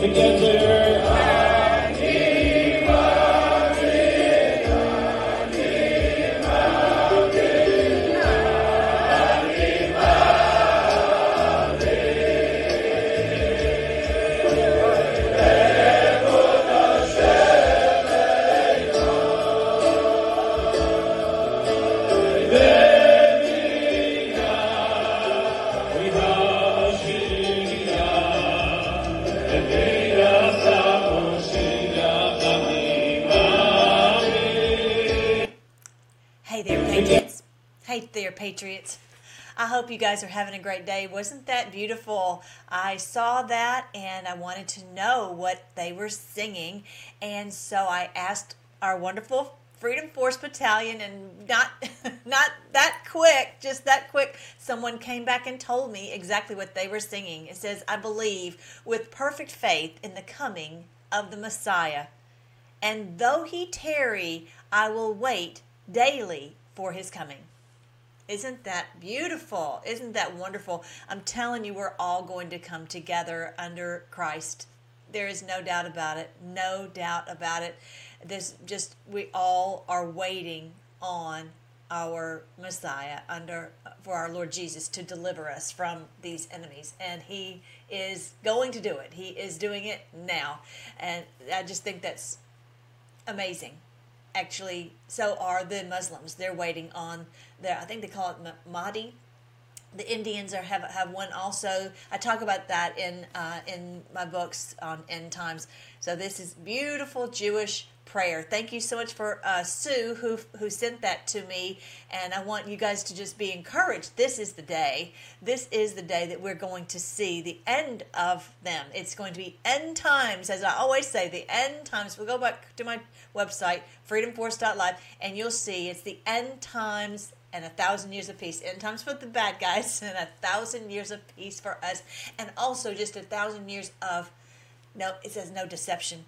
together. Patriots. I hope you guys are having a great day. Wasn't that beautiful? I saw that and I wanted to know what they were singing. And so I asked our wonderful Freedom Force Battalion and not not that quick, just that quick, someone came back and told me exactly what they were singing. It says, "I believe with perfect faith in the coming of the Messiah." And though he tarry, I will wait daily for his coming. Isn't that beautiful? Isn't that wonderful? I'm telling you, we're all going to come together under Christ. There is no doubt about it. No doubt about it. There's just, we all are waiting on our Messiah under for our Lord Jesus to deliver us from these enemies and he is going to do it. He is doing it now. And I just think that's amazing. Actually, so are the Muslims. They're waiting on their, I think they call it Mahdi. The Indians are have have one also. I talk about that in uh, in my books on end times. So this is beautiful Jewish prayer. Thank you so much for uh, Sue who who sent that to me, and I want you guys to just be encouraged. This is the day. This is the day that we're going to see the end of them. It's going to be end times, as I always say. The end times. We'll go back to my website freedomforce.live, and you'll see it's the end times and a thousand years of peace. End times for the bad guys, and a thousand years of peace for us, and also just a thousand years of no. It says no deception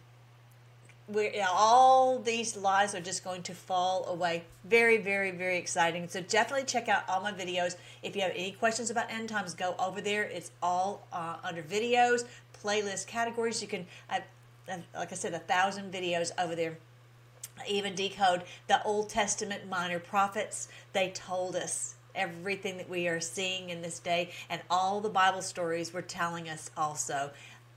know, all these lies are just going to fall away. Very, very, very exciting. So definitely check out all my videos. If you have any questions about end times, go over there. It's all uh, under videos, playlist categories. You can, I've, I've, like I said, a thousand videos over there. Even decode the Old Testament minor prophets. They told us everything that we are seeing in this day, and all the Bible stories were telling us also.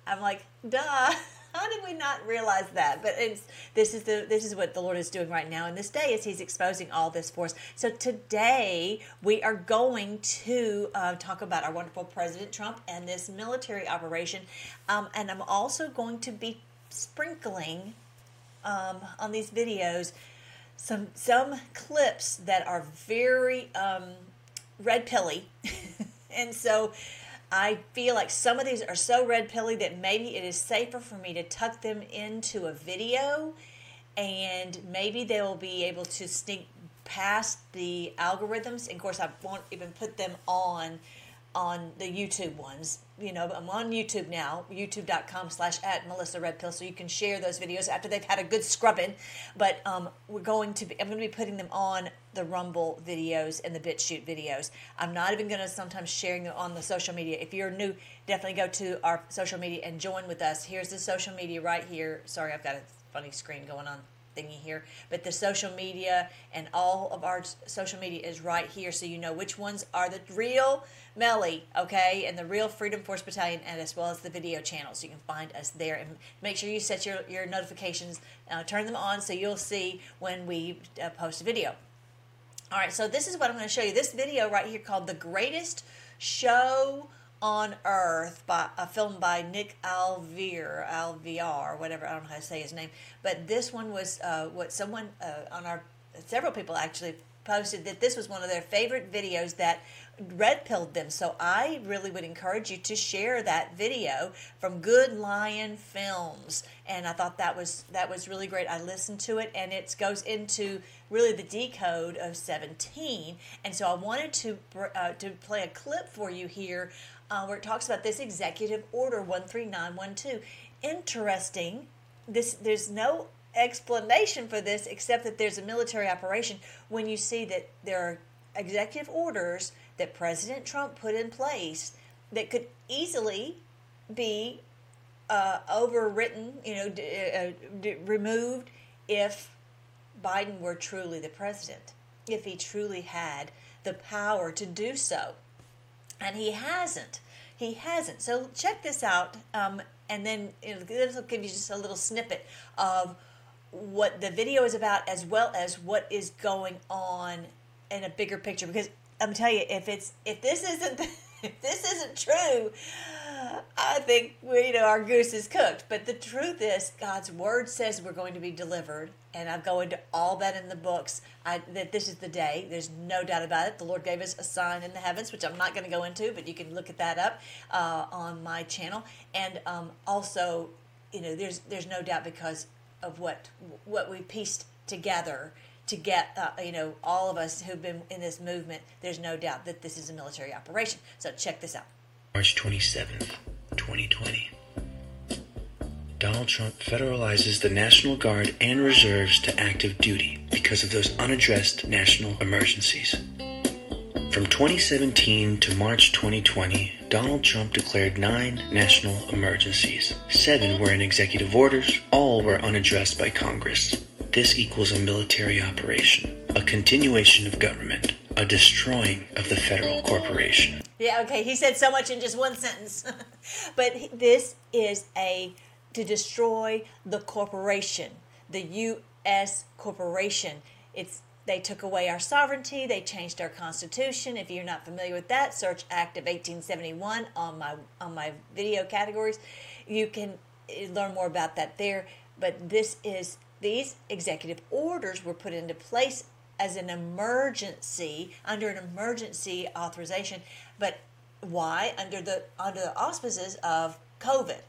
I'm like, duh. How did we not realize that? But it's this is the this is what the Lord is doing right now in this day is He's exposing all this for us. So today we are going to uh, talk about our wonderful President Trump and this military operation, um, and I'm also going to be sprinkling um, on these videos some some clips that are very um, red pilly, and so. I feel like some of these are so red pilly that maybe it is safer for me to tuck them into a video and maybe they will be able to sneak past the algorithms. And of course, I won't even put them on on the YouTube ones. You know, I'm on YouTube now, youtube.com slash at Melissa Red Pill, so you can share those videos after they've had a good scrubbing. But um, we're going to be, I'm going to be putting them on the Rumble videos and the BitChute videos. I'm not even going to sometimes sharing them on the social media. If you're new, definitely go to our social media and join with us. Here's the social media right here. Sorry, I've got a funny screen going on thingy here but the social media and all of our social media is right here so you know which ones are the real Melly, okay, and the real Freedom Force Battalion, and as well as the video channels. You can find us there, and make sure you set your, your notifications, uh, turn them on, so you'll see when we uh, post a video. All right, so this is what I'm going to show you. This video right here called "The Greatest Show on Earth," by a film by Nick Alvear, Alvear, whatever I don't know how to say his name, but this one was uh, what someone uh, on our several people actually posted that this was one of their favorite videos that red pilled them. So I really would encourage you to share that video from Good Lion Films. And I thought that was that was really great. I listened to it and it goes into really the decode of 17. And so I wanted to uh, to play a clip for you here uh, where it talks about this executive order 13912. Interesting. This there's no explanation for this except that there's a military operation when you see that there are executive orders that President Trump put in place that could easily be uh, overwritten, you know, d- uh, d- removed if Biden were truly the president, if he truly had the power to do so. And he hasn't. He hasn't. So check this out, um, and then you know, this will give you just a little snippet of what the video is about, as well as what is going on in a bigger picture. Because I'm telling you, if it's if this isn't if this isn't true, I think we, you know our goose is cooked. But the truth is, God's word says we're going to be delivered, and I go into all that in the books. I, that this is the day. There's no doubt about it. The Lord gave us a sign in the heavens, which I'm not going to go into, but you can look at that up uh, on my channel. And um, also, you know, there's there's no doubt because of what what we pieced together to get uh, you know all of us who've been in this movement. There's no doubt that this is a military operation. So check this out. March 27th, 2020. Donald Trump federalizes the National Guard and reserves to active duty because of those unaddressed national emergencies. From 2017 to March 2020, Donald Trump declared nine national emergencies. Seven were in executive orders, all were unaddressed by Congress. This equals a military operation, a continuation of government, a destroying of the federal corporation. Yeah, okay. He said so much in just one sentence. but this is a to destroy the corporation, the US corporation. It's they took away our sovereignty, they changed our constitution. If you're not familiar with that, search Act of 1871 on my on my video categories. You can eh, learn more about that there, but this is these executive orders were put into place as an emergency under an emergency authorization but why? Under the under the auspices of covid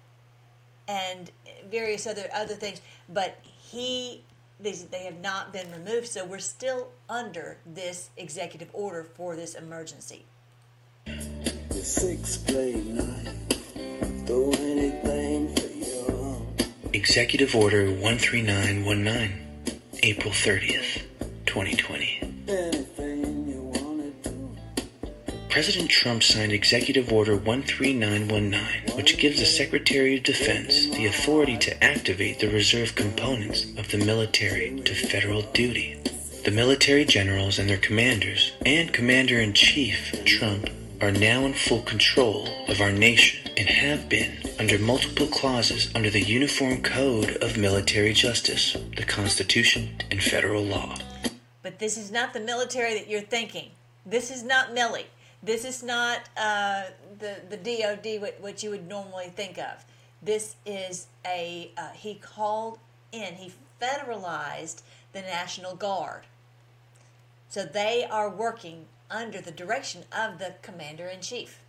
and various other other things. But he these they have not been removed so we're still under this executive order for this emergency. The six play nine. Throw anything for your Executive Order 13919, April 30th, 2020. anything you wanna do. President Trump signed Executive Order 13919, which gives the Secretary of Defense the authority to activate the reserve components of the military to federal duty. The military generals and their commanders, and Commander in Chief Trump, are now in full control of our nation and have been under multiple clauses under the Uniform Code of Military Justice, the Constitution, and federal law. But this is not the military that you're thinking this is not Milley. This is not uh, the the DoD what, what you would normally think of. This is a uh, he called in. He federalized the National Guard. So they are working under the direction of the commander in chief.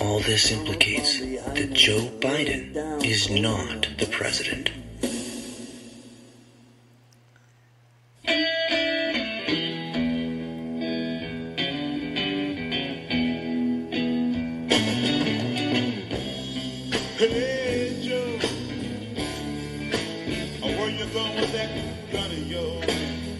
All this implicates that Joe Biden is not the president. Hey Joe, oh, where you going with that gun of yours?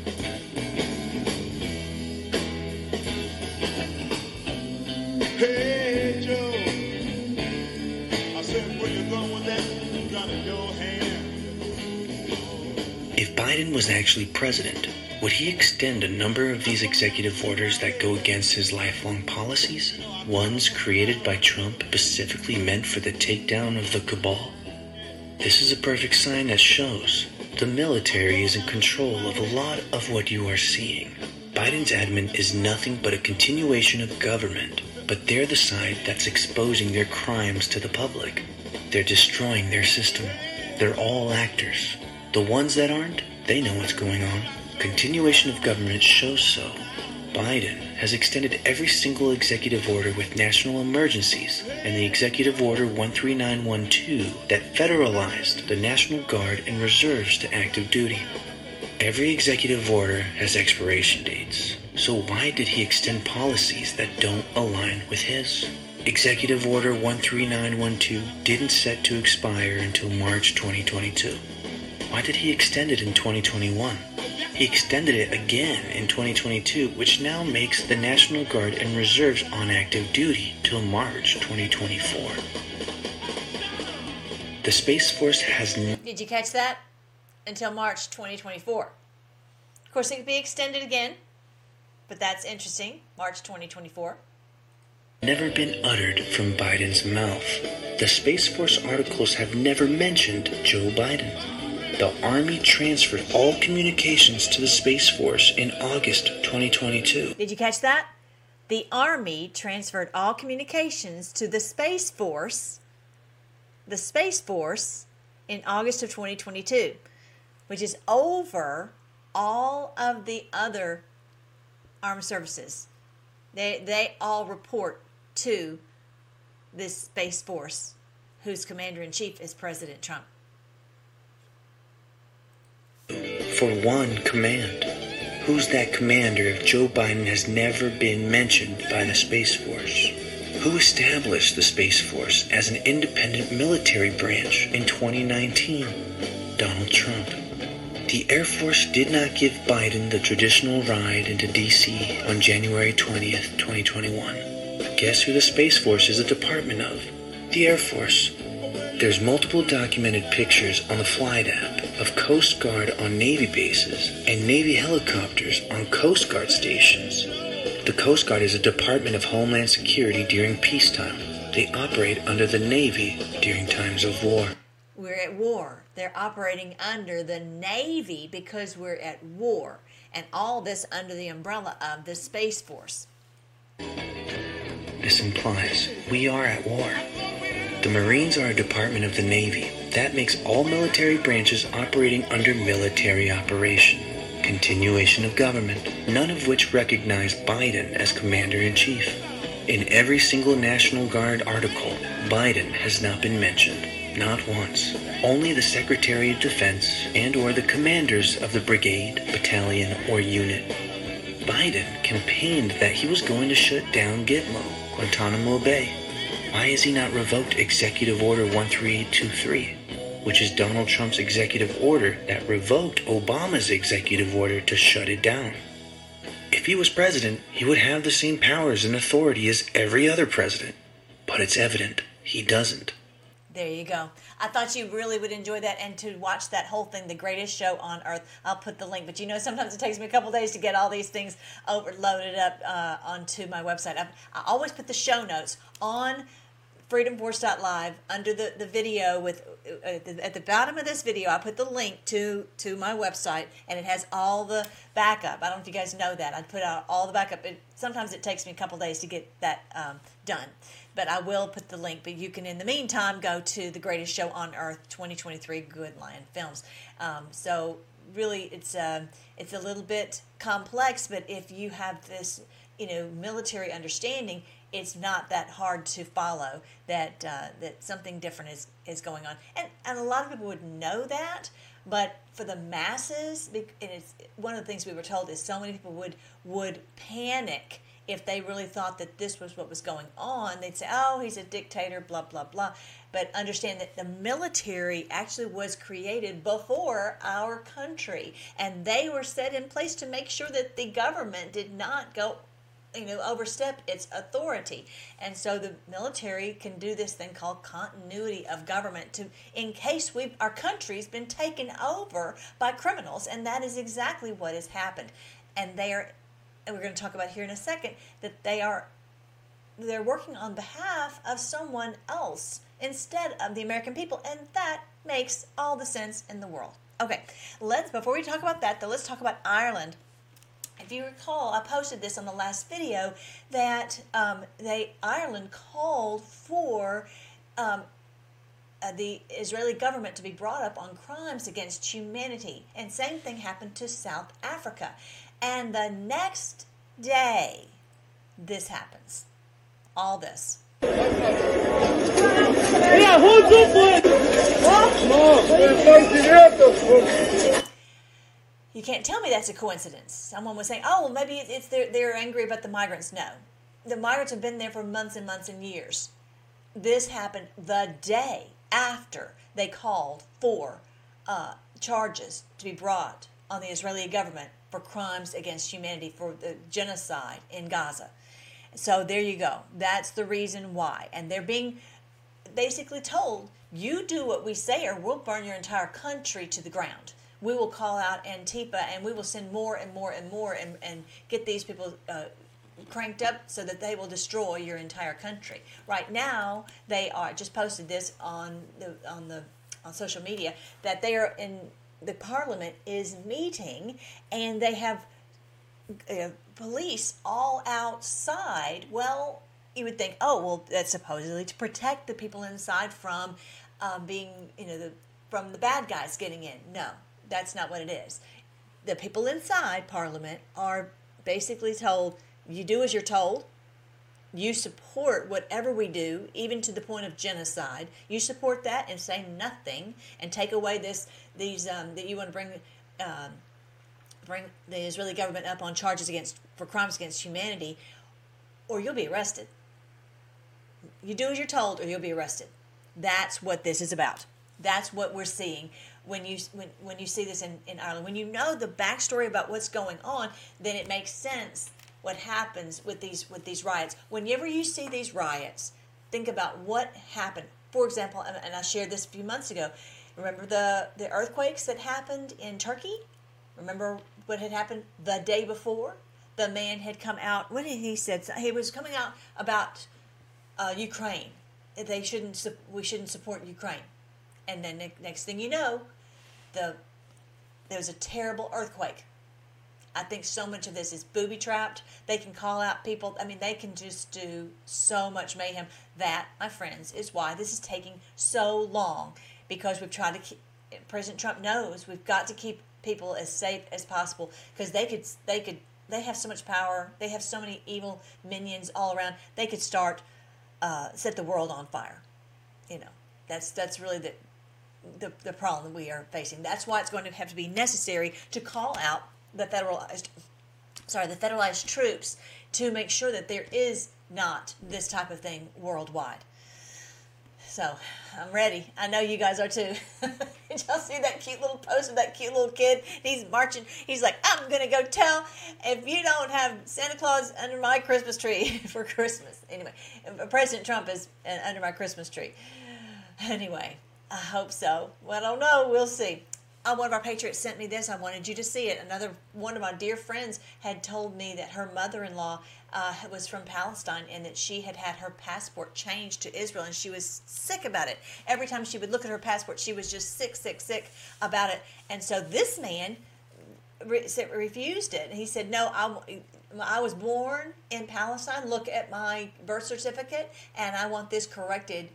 Biden was actually president, would he extend a number of these executive orders that go against his lifelong policies? Ones created by Trump specifically meant for the takedown of the cabal? This is a perfect sign that shows the military is in control of a lot of what you are seeing. Biden's admin is nothing but a continuation of government, but they're the side that's exposing their crimes to the public. They're destroying their system. They're all actors. The ones that aren't, they know what's going on. Continuation of government shows so. Biden has extended every single executive order with national emergencies and the executive order 13912 that federalized the National Guard and reserves to active duty. Every executive order has expiration dates, so why did he extend policies that don't align with his? Executive Order 13912 didn't set to expire until March 2022. Why did he extend it in 2021? He extended it again in 2022, which now makes the National Guard and reserves on active duty till March 2024. The Space Force has n- Did you catch that? Until March 2024. Of course, it could be extended again, but that's interesting. March 2024. never been uttered from Biden's mouth. The Space Force articles have never mentioned Joe Biden. The Army transferred all communications to the Space Force in August 2022. Did you catch that? The Army transferred all communications to the Space Force, the Space Force, in August of 2022, which is over all of the other armed services. They, they all report to this Space Force, whose commander in chief is President Trump. For one command. Who's that commander if Joe Biden has never been mentioned by the Space Force? Who established the Space Force as an independent military branch in 2019? Donald Trump. The Air Force did not give Biden the traditional ride into D.C. on January 20th, 2021. Guess who the Space Force is a department of? The Air Force. There's multiple documented pictures on the Flight app of Coast Guard on Navy bases and Navy helicopters on Coast Guard stations. The Coast Guard is a Department of Homeland Security during peacetime. They operate under the Navy during times of war. We're at war. They're operating under the Navy because we're at war. And all this under the umbrella of the Space Force. This implies we are at war. The Marines are a department of the Navy. That makes all military branches operating under military operation. Continuation of government, none of which recognize Biden as Commander in Chief. In every single National Guard article, Biden has not been mentioned. Not once. Only the Secretary of Defense and or the commanders of the brigade, battalion, or unit. Biden campaigned that he was going to shut down Gitmo, Guantanamo Bay. Why has he not revoked Executive Order 13823, which is Donald Trump's executive order that revoked Obama's executive order to shut it down? If he was president, he would have the same powers and authority as every other president. But it's evident he doesn't. There you go. I thought you really would enjoy that and to watch that whole thing, the greatest show on earth. I'll put the link, but you know, sometimes it takes me a couple days to get all these things overloaded up uh, onto my website. I, I always put the show notes on freedomforce.live under the, the video with uh, at the- at the bottom of this video i put the link to to my website and it has all the backup. I don't know if you guys know that. I put out all the backup it, sometimes it takes me a couple days to get that um, done. But i will put the link but you can in the meantime go to the greatest show on earth 2023 good lion films. Um, so really it's um it's a little bit complex but if you have this you know military understanding it's not that hard to follow that uh, that something different is is going on. And and a lot of people would know that but for the masses and it's one of the things we were told is so many people would would panic if they really thought that this was what was going on. They'd say oh he's a dictator blah blah blah. But understand that the military actually was created before our country and they were set in place to make sure that the government did not go you know overstep its authority and so the military can do this thing called continuity of government to in case we our country's been taken over by criminals and that is exactly what has happened and they are and we're going to talk about here in a second that they are they're working on behalf of someone else instead of the American people, and that makes all the sense in the world. Okay, let's before we talk about that, though, let's talk about Ireland. If you recall, I posted this on the last video that um, they Ireland called for um, uh, the Israeli government to be brought up on crimes against humanity, and same thing happened to South Africa. And the next day, this happens. All this. You can't tell me that's a coincidence. Someone was saying, "Oh, well, maybe it's, they're, they're angry about the migrants." No, the migrants have been there for months and months and years. This happened the day after they called for uh, charges to be brought on the Israeli government for crimes against humanity for the genocide in Gaza. So there you go. That's the reason why, and they're being basically told, you do what we say or we'll burn your entire country to the ground. We will call out Antifa and we will send more and more and more and, and get these people uh, cranked up so that they will destroy your entire country. Right now, they are just posted this on the on the on social media that they are in the parliament is meeting and they have uh, police all outside. Well, you would think, oh, well, that's supposedly to protect the people inside from um, being, you know, the from the bad guys getting in. No, that's not what it is. The people inside Parliament are basically told, you do as you're told. You support whatever we do, even to the point of genocide. You support that and say nothing and take away this these um, that you want to bring um, bring the Israeli government up on charges against for crimes against humanity, or you'll be arrested. You do as you're told, or you'll be arrested. That's what this is about. That's what we're seeing when you when, when you see this in, in Ireland. When you know the backstory about what's going on, then it makes sense what happens with these with these riots. Whenever you see these riots, think about what happened. For example, and, and I shared this a few months ago. Remember the the earthquakes that happened in Turkey? Remember what had happened the day before? The man had come out. What did he said? He was coming out about uh, Ukraine. They shouldn't. We shouldn't support Ukraine. And then ne- next thing you know, the there was a terrible earthquake. I think so much of this is booby trapped. They can call out people. I mean, they can just do so much mayhem. That, my friends, is why this is taking so long because we've tried to keep. President Trump knows we've got to keep people as safe as possible because they could they could they have so much power. They have so many evil minions all around. They could start uh, set the world on fire. You know, that's that's really the the, the problem we are facing. That's why it's going to have to be necessary to call out the federalized, sorry, the federalized troops to make sure that there is not this type of thing worldwide. So I'm ready. I know you guys are too. Did y'all see that cute little post of that cute little kid? He's marching. He's like, I'm gonna go tell if you don't have Santa Claus under my Christmas tree for Christmas. Anyway, President Trump is uh, under my Christmas tree. Anyway, I hope so. Well, I don't know. We'll see. Uh, one of our patriots sent me this. I wanted you to see it. Another one of my dear friends had told me that her mother-in-law uh, was from Palestine and that she had had her passport changed to Israel, and she was sick about it. Every time she would look at her passport, she was just sick, sick, sick about it. And so this man re- refused it. He said, "No, I, I was born in Palestine. Look at my birth certificate, and I want this corrected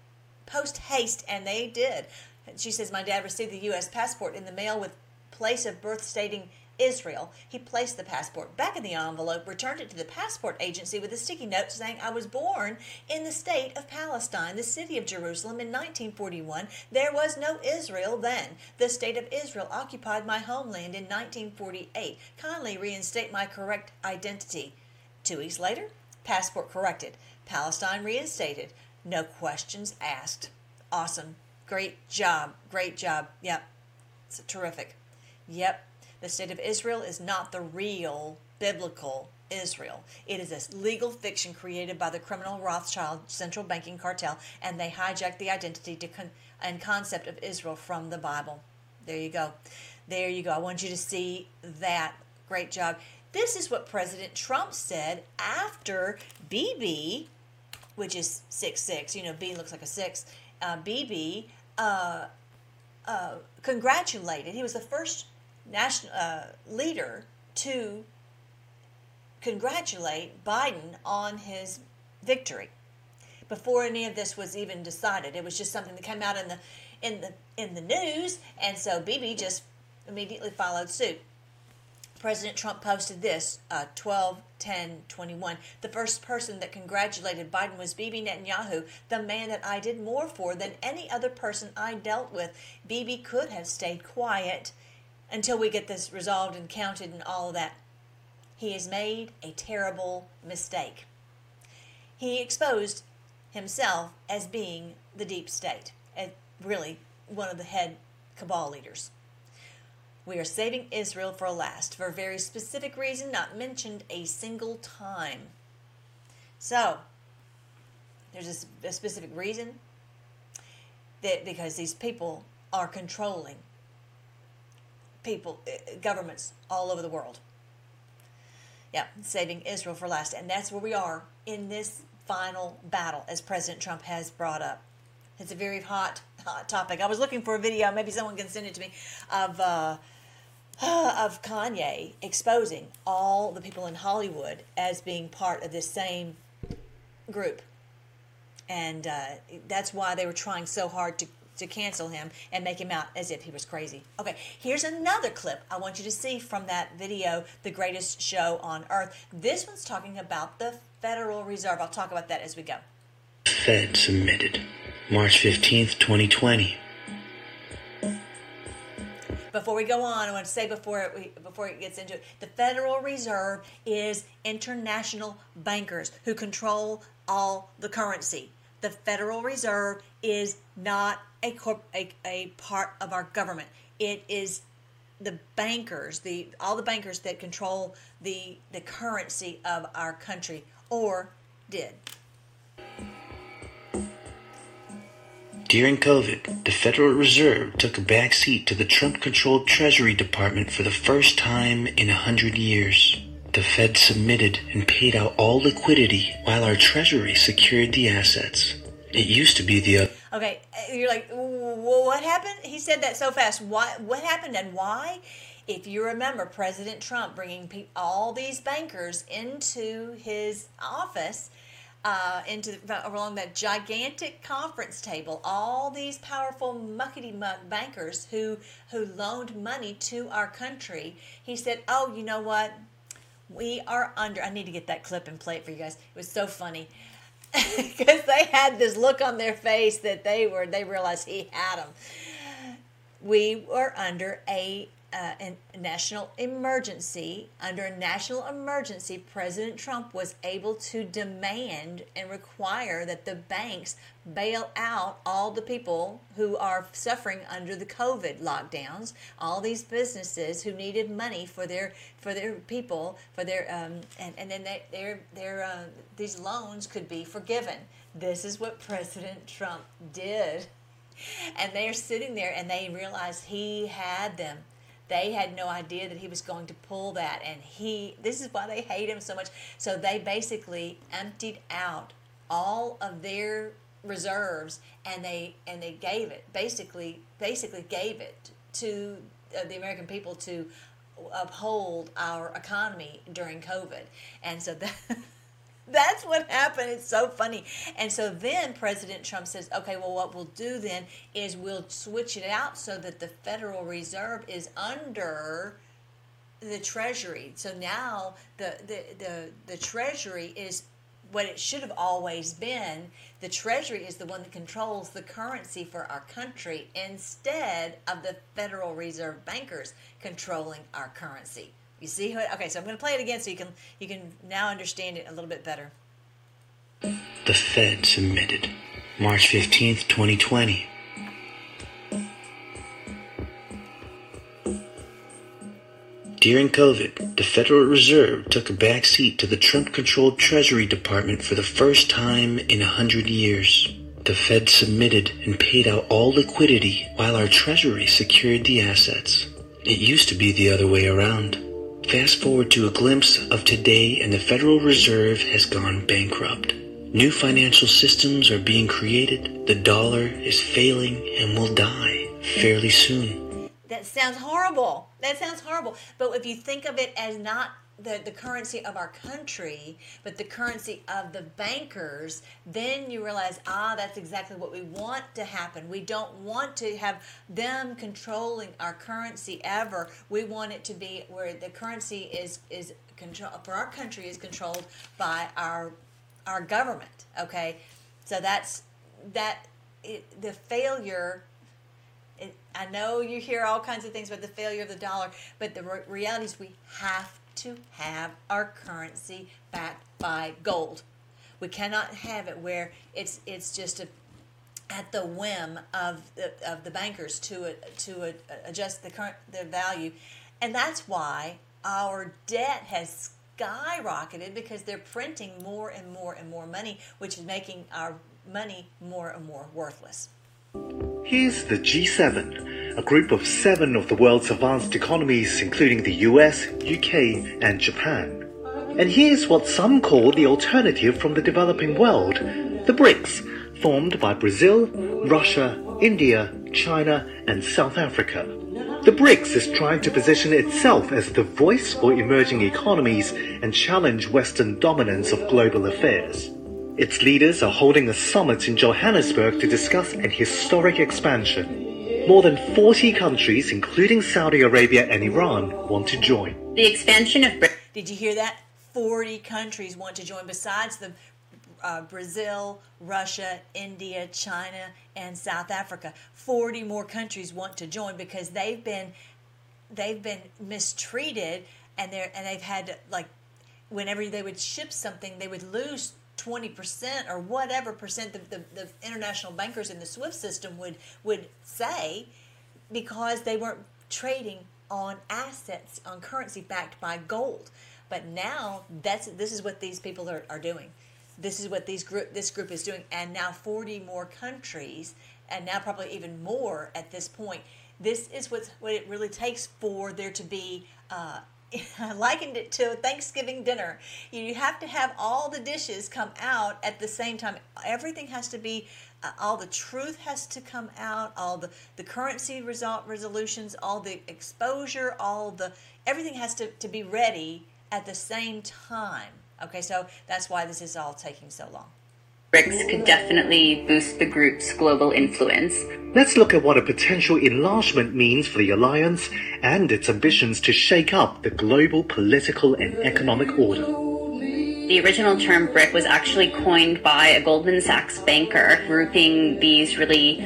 post haste." And they did. She says, "My dad received the U.S. passport in the mail with place of birth stating." Israel. He placed the passport back in the envelope, returned it to the passport agency with a sticky note saying, I was born in the state of Palestine, the city of Jerusalem in 1941. There was no Israel then. The state of Israel occupied my homeland in 1948. Kindly reinstate my correct identity. Two weeks later, passport corrected. Palestine reinstated. No questions asked. Awesome. Great job. Great job. Yep. It's terrific. Yep. The state of Israel is not the real biblical Israel. It is a legal fiction created by the criminal Rothschild central banking cartel, and they hijacked the identity con- and concept of Israel from the Bible. There you go. There you go. I want you to see that. Great job. This is what President Trump said after BB, which is six six. You know, B looks like a six. Uh, BB uh, uh, congratulated. He was the first national uh, leader to congratulate Biden on his victory before any of this was even decided. It was just something that came out in the in the in the news, and so BB just immediately followed suit. President Trump posted this uh, 12 10 21. The first person that congratulated Biden was Bibi Netanyahu, the man that I did more for than any other person I dealt with. Bibi could have stayed quiet until we get this resolved and counted and all of that. He has made a terrible mistake. He exposed himself as being the deep state, and really one of the head cabal leaders. We are saving Israel for last for a very specific reason not mentioned a single time. So, there's a specific reason. that because these people are controlling people, uh, governments all over the world. Yeah, saving Israel for last. And that's where we are in this final battle, as President Trump has brought up. It's a very hot, hot topic. I was looking for a video, maybe someone can send it to me, of. Uh, of Kanye exposing all the people in Hollywood as being part of this same group. And uh, that's why they were trying so hard to, to cancel him and make him out as if he was crazy. Okay, here's another clip I want you to see from that video, The Greatest Show on Earth. This one's talking about the Federal Reserve. I'll talk about that as we go. Fed submitted March 15th, 2020. Before we go on, I want to say before it, we, before it gets into it, the Federal Reserve is international bankers who control all the currency. The Federal Reserve is not a, corp, a, a part of our government. It is the bankers, the all the bankers that control the the currency of our country, or did. During COVID, the Federal Reserve took a back seat to the Trump controlled Treasury Department for the first time in a hundred years. The Fed submitted and paid out all liquidity while our Treasury secured the assets. It used to be the other. Okay, you're like, "Wh- what happened? He said that so fast. What what happened and why? If you remember, President Trump bringing all these bankers into his office, uh, into along that gigantic conference table, all these powerful muckety muck bankers who who loaned money to our country. He said, "Oh, you know what? We are under. I need to get that clip and play it for you guys. It was so funny." because they had this look on their face that they were they realized he had them we were under a, uh, a national emergency under a national emergency president trump was able to demand and require that the banks bail out all the people who are suffering under the covid lockdowns all these businesses who needed money for their for their people for their um, and, and then they, their their uh, these loans could be forgiven. This is what president trump did. And they're sitting there and they realized he had them they had no idea that he was going to pull that and he this is why they hate him so much. So they basically emptied out all of their reserves and they and they gave it basically basically gave it to uh, the american people to uphold our economy during covid. And so that That's what happened. It's so funny. And so then President Trump says, okay, well, what we'll do then is we'll switch it out so that the Federal Reserve is under the Treasury. So now the, the, the, the Treasury is what it should have always been. The Treasury is the one that controls the currency for our country instead of the Federal Reserve bankers controlling our currency. You see how it, okay, so I'm going to play it again so you can you can now understand it a little bit better. The Fed submitted March 15th, 2020. During COVID, the Federal Reserve took a back seat to the Trump controlled Treasury Department for the first time in a hundred years. The Fed submitted and paid out all liquidity while our Treasury secured the assets. It used to be the other way around. Fast forward to a glimpse of today and the Federal Reserve has gone bankrupt. New financial systems are being created, the dollar is failing and will die fairly soon. That sounds horrible. That sounds horrible. But if you think of it as not the, the currency of our country, but the currency of the bankers, then you realize, ah, that's exactly what we want to happen. We don't want to have them controlling our currency ever. We want it to be where the currency is is control for our country is controlled by our our government. Okay, so that's that. It, the failure I know you hear all kinds of things about the failure of the dollar, but the re- reality is we have to have our currency backed by gold. We cannot have it where it's it's just a, at the whim of the, of the bankers to to adjust the current the value, and that's why our debt has skyrocketed because they're printing more and more and more money, which is making our money more and more worthless. Here's the G7, a group of seven of the world's advanced economies, including the US, UK, and Japan. And here's what some call the alternative from the developing world the BRICS, formed by Brazil, Russia, India, China, and South Africa. The BRICS is trying to position itself as the voice for emerging economies and challenge Western dominance of global affairs. Its leaders are holding a summit in Johannesburg to discuss an historic expansion. More than 40 countries, including Saudi Arabia and Iran, want to join. The expansion of BRICS Did you hear that? 40 countries want to join besides the uh, Brazil, Russia, India, China, and South Africa. 40 more countries want to join because they've been they've been mistreated and they're and they've had like whenever they would ship something they would lose 20% or whatever percent the, the, international bankers in the swift system would would say because they weren't trading on assets on currency backed by gold. But now that's this is what these people are, are doing. This is what these group this group is doing. And now 40 more countries and now probably even more at this point. This is what's, what it really takes for there to be uh, I likened it to a Thanksgiving dinner. You have to have all the dishes come out at the same time. Everything has to be, uh, all the truth has to come out, all the, the currency result resolutions, all the exposure, all the, everything has to, to be ready at the same time. Okay, so that's why this is all taking so long. BRICS could definitely boost the group's global influence. Let's look at what a potential enlargement means for the alliance and its ambitions to shake up the global political and economic order. The original term BRIC was actually coined by a Goldman Sachs banker, grouping these really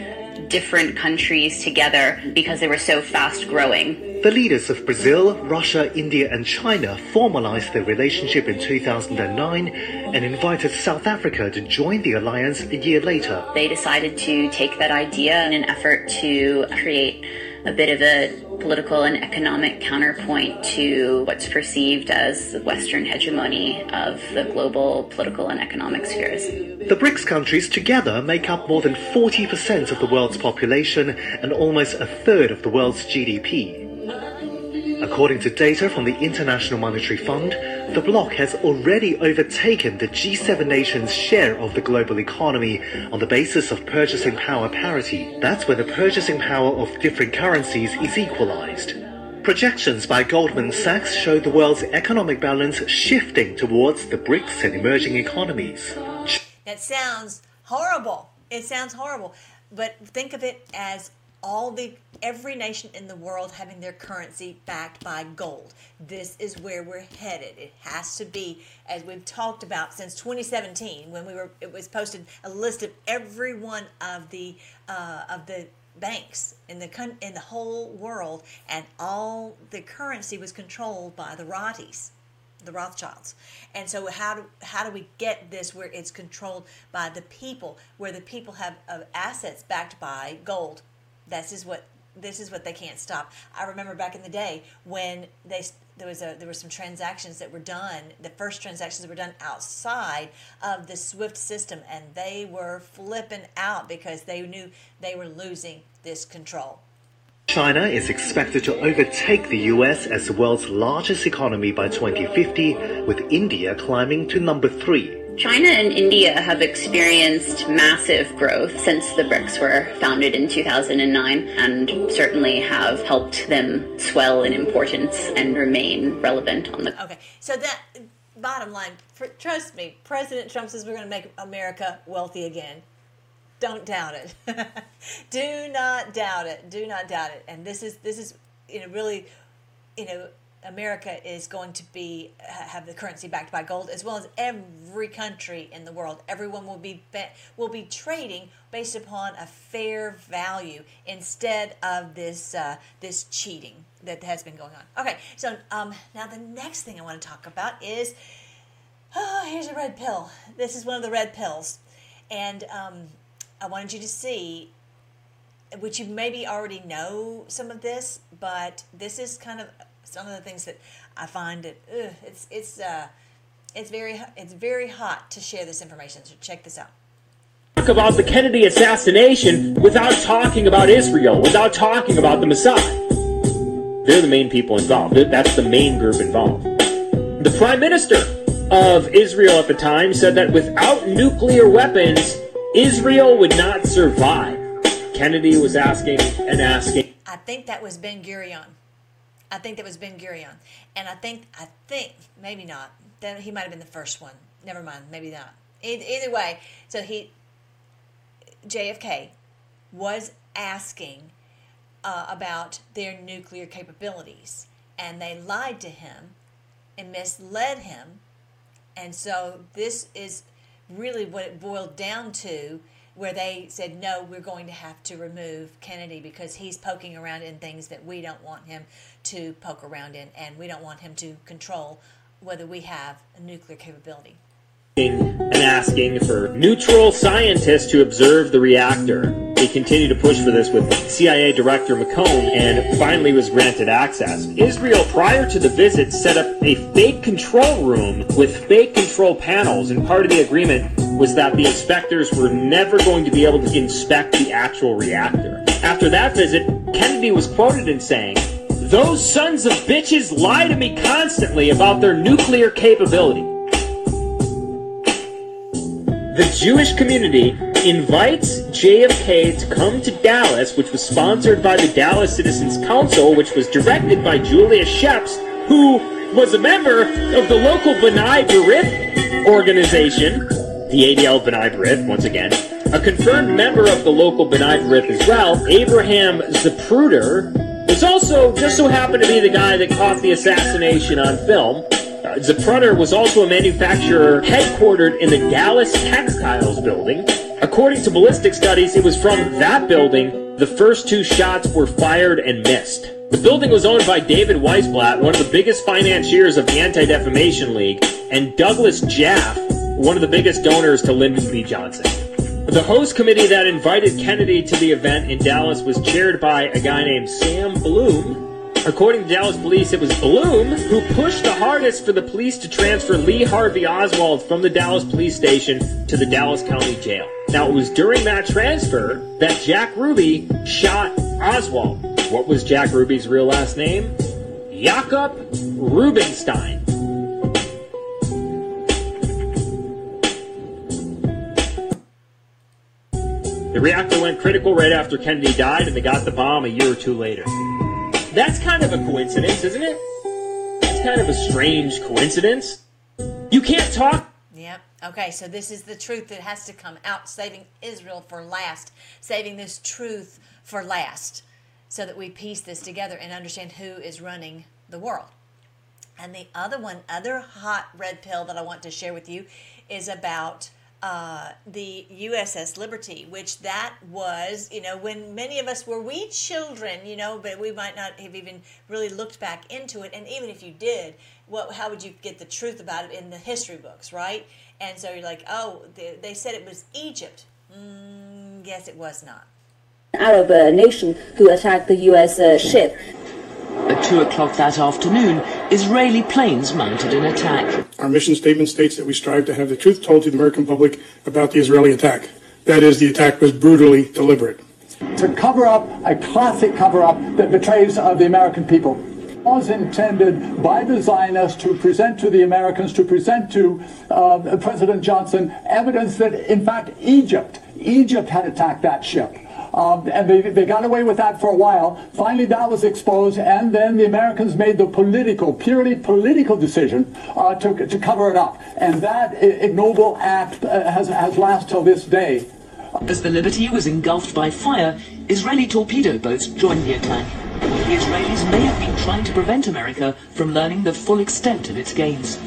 different countries together because they were so fast growing. The leaders of Brazil, Russia, India, and China formalized their relationship in 2009 and invited South Africa to join the alliance a year later. They decided to take that idea in an effort to create a bit of a political and economic counterpoint to what's perceived as the Western hegemony of the global political and economic spheres. The BRICS countries together make up more than 40% of the world's population and almost a third of the world's GDP. According to data from the International Monetary Fund, the bloc has already overtaken the G7 nations' share of the global economy on the basis of purchasing power parity. That's where the purchasing power of different currencies is equalized. Projections by Goldman Sachs show the world's economic balance shifting towards the BRICS and emerging economies. That sounds horrible. It sounds horrible. But think of it as all the every nation in the world having their currency backed by gold. This is where we're headed. It has to be, as we've talked about since 2017, when we were it was posted a list of every one of the uh, of the banks in the in the whole world, and all the currency was controlled by the Rotties the Rothschilds. And so how do how do we get this where it's controlled by the people, where the people have uh, assets backed by gold? This is what this is what they can't stop. I remember back in the day when they there was a there were some transactions that were done. The first transactions were done outside of the SWIFT system, and they were flipping out because they knew they were losing this control. China is expected to overtake the US as the world's largest economy by 2050, with India climbing to number three. China and India have experienced massive growth since the BRICS were founded in 2009 and certainly have helped them swell in importance and remain relevant on the Okay, so that bottom line, trust me, President Trump says we're going to make America wealthy again. Don't doubt it. Do not doubt it. Do not doubt it. And this is this is you know really you know America is going to be have the currency backed by gold as well as every country in the world. Everyone will be will be trading based upon a fair value instead of this uh, this cheating that has been going on. Okay, so um, now the next thing I want to talk about is oh, here's a red pill. This is one of the red pills, and um, I wanted you to see which you maybe already know some of this, but this is kind of some of the things that I find it. Ugh, it's it's uh, it's very it's very hot to share this information. So check this out. talk about the Kennedy assassination without talking about Israel, without talking about the Mossad. They're the main people involved. That's the main group involved. The prime minister of Israel at the time said that without nuclear weapons, Israel would not survive. Kennedy was asking and asking. I think that was Ben Gurion. I think that was Ben Gurion, and I think I think maybe not. Then he might have been the first one. Never mind, maybe not. Either, way, so he JFK was asking uh, about their nuclear capabilities, and they lied to him and misled him, and so this is really what it boiled down to where they said, no, we're going to have to remove Kennedy because he's poking around in things that we don't want him to poke around in, and we don't want him to control whether we have a nuclear capability. And asking for neutral scientists to observe the reactor. He continued to push for this with CIA Director McCone and finally was granted access. Israel, prior to the visit, set up a fake control room with fake control panels, and part of the agreement was that the inspectors were never going to be able to inspect the actual reactor. After that visit, Kennedy was quoted in saying, Those sons of bitches lie to me constantly about their nuclear capability. The Jewish community invites JFK to come to Dallas, which was sponsored by the Dallas Citizens Council, which was directed by Julia Schepps, who was a member of the local B'nai B'rith organization, the ADL B'nai B'rith, once again, a confirmed member of the local B'nai B'rith as well, Abraham Zapruder, was also just so happened to be the guy that caught the assassination on film. Uh, Zapruder was also a manufacturer headquartered in the Dallas Textiles building. According to ballistic studies, it was from that building the first two shots were fired and missed. The building was owned by David Weisblat, one of the biggest financiers of the Anti-Defamation League, and Douglas Jaffe, one of the biggest donors to Lyndon B. Johnson. The host committee that invited Kennedy to the event in Dallas was chaired by a guy named Sam Bloom, According to Dallas police, it was Bloom who pushed the hardest for the police to transfer Lee Harvey Oswald from the Dallas police station to the Dallas County Jail. Now, it was during that transfer that Jack Ruby shot Oswald. What was Jack Ruby's real last name? Jakob Rubinstein. The reactor went critical right after Kennedy died, and they got the bomb a year or two later. That's kind of a coincidence, isn't it? That's kind of a strange coincidence. You can't talk. Yep. Okay, so this is the truth that has to come out, saving Israel for last, saving this truth for last, so that we piece this together and understand who is running the world. And the other one, other hot red pill that I want to share with you is about uh, the USS Liberty, which that was, you know, when many of us were we children, you know, but we might not have even really looked back into it. And even if you did, what, how would you get the truth about it in the history books, right? And so you're like, oh, they, they said it was Egypt. Mm, yes, it was not. Arab uh, nation who attacked the U.S. Uh, ship. At 2 o'clock that afternoon, Israeli planes mounted an attack. Our mission statement states that we strive to have the truth told to the American public about the Israeli attack. That is, the attack was brutally deliberate. To cover up a classic cover up that betrays uh, the American people. Was intended by the Zionists to present to the Americans, to present to uh, President Johnson evidence that, in fact, Egypt, Egypt had attacked that ship. Um, and they, they got away with that for a while. Finally, that was exposed, and then the Americans made the political, purely political decision uh, to, to cover it up. And that ignoble act uh, has, has lasted till this day. As the Liberty was engulfed by fire, Israeli torpedo boats joined the attack. The Israelis may have been trying to prevent America from learning the full extent of its gains.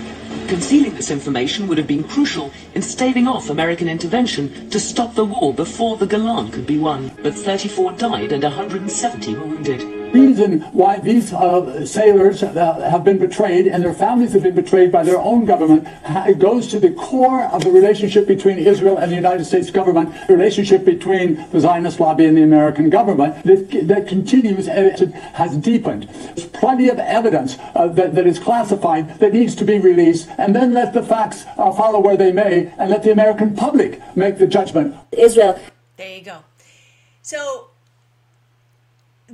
Concealing this information would have been crucial in staving off American intervention to stop the war before the Golan could be won. But 34 died and 170 were wounded. Reason why these uh, sailors uh, have been betrayed and their families have been betrayed by their own government ha- it goes to the core of the relationship between Israel and the United States government, the relationship between the Zionist lobby and the American government that, that continues and has deepened. There's plenty of evidence uh, that, that is classified that needs to be released and then let the facts uh, follow where they may and let the American public make the judgment. Israel There you go. So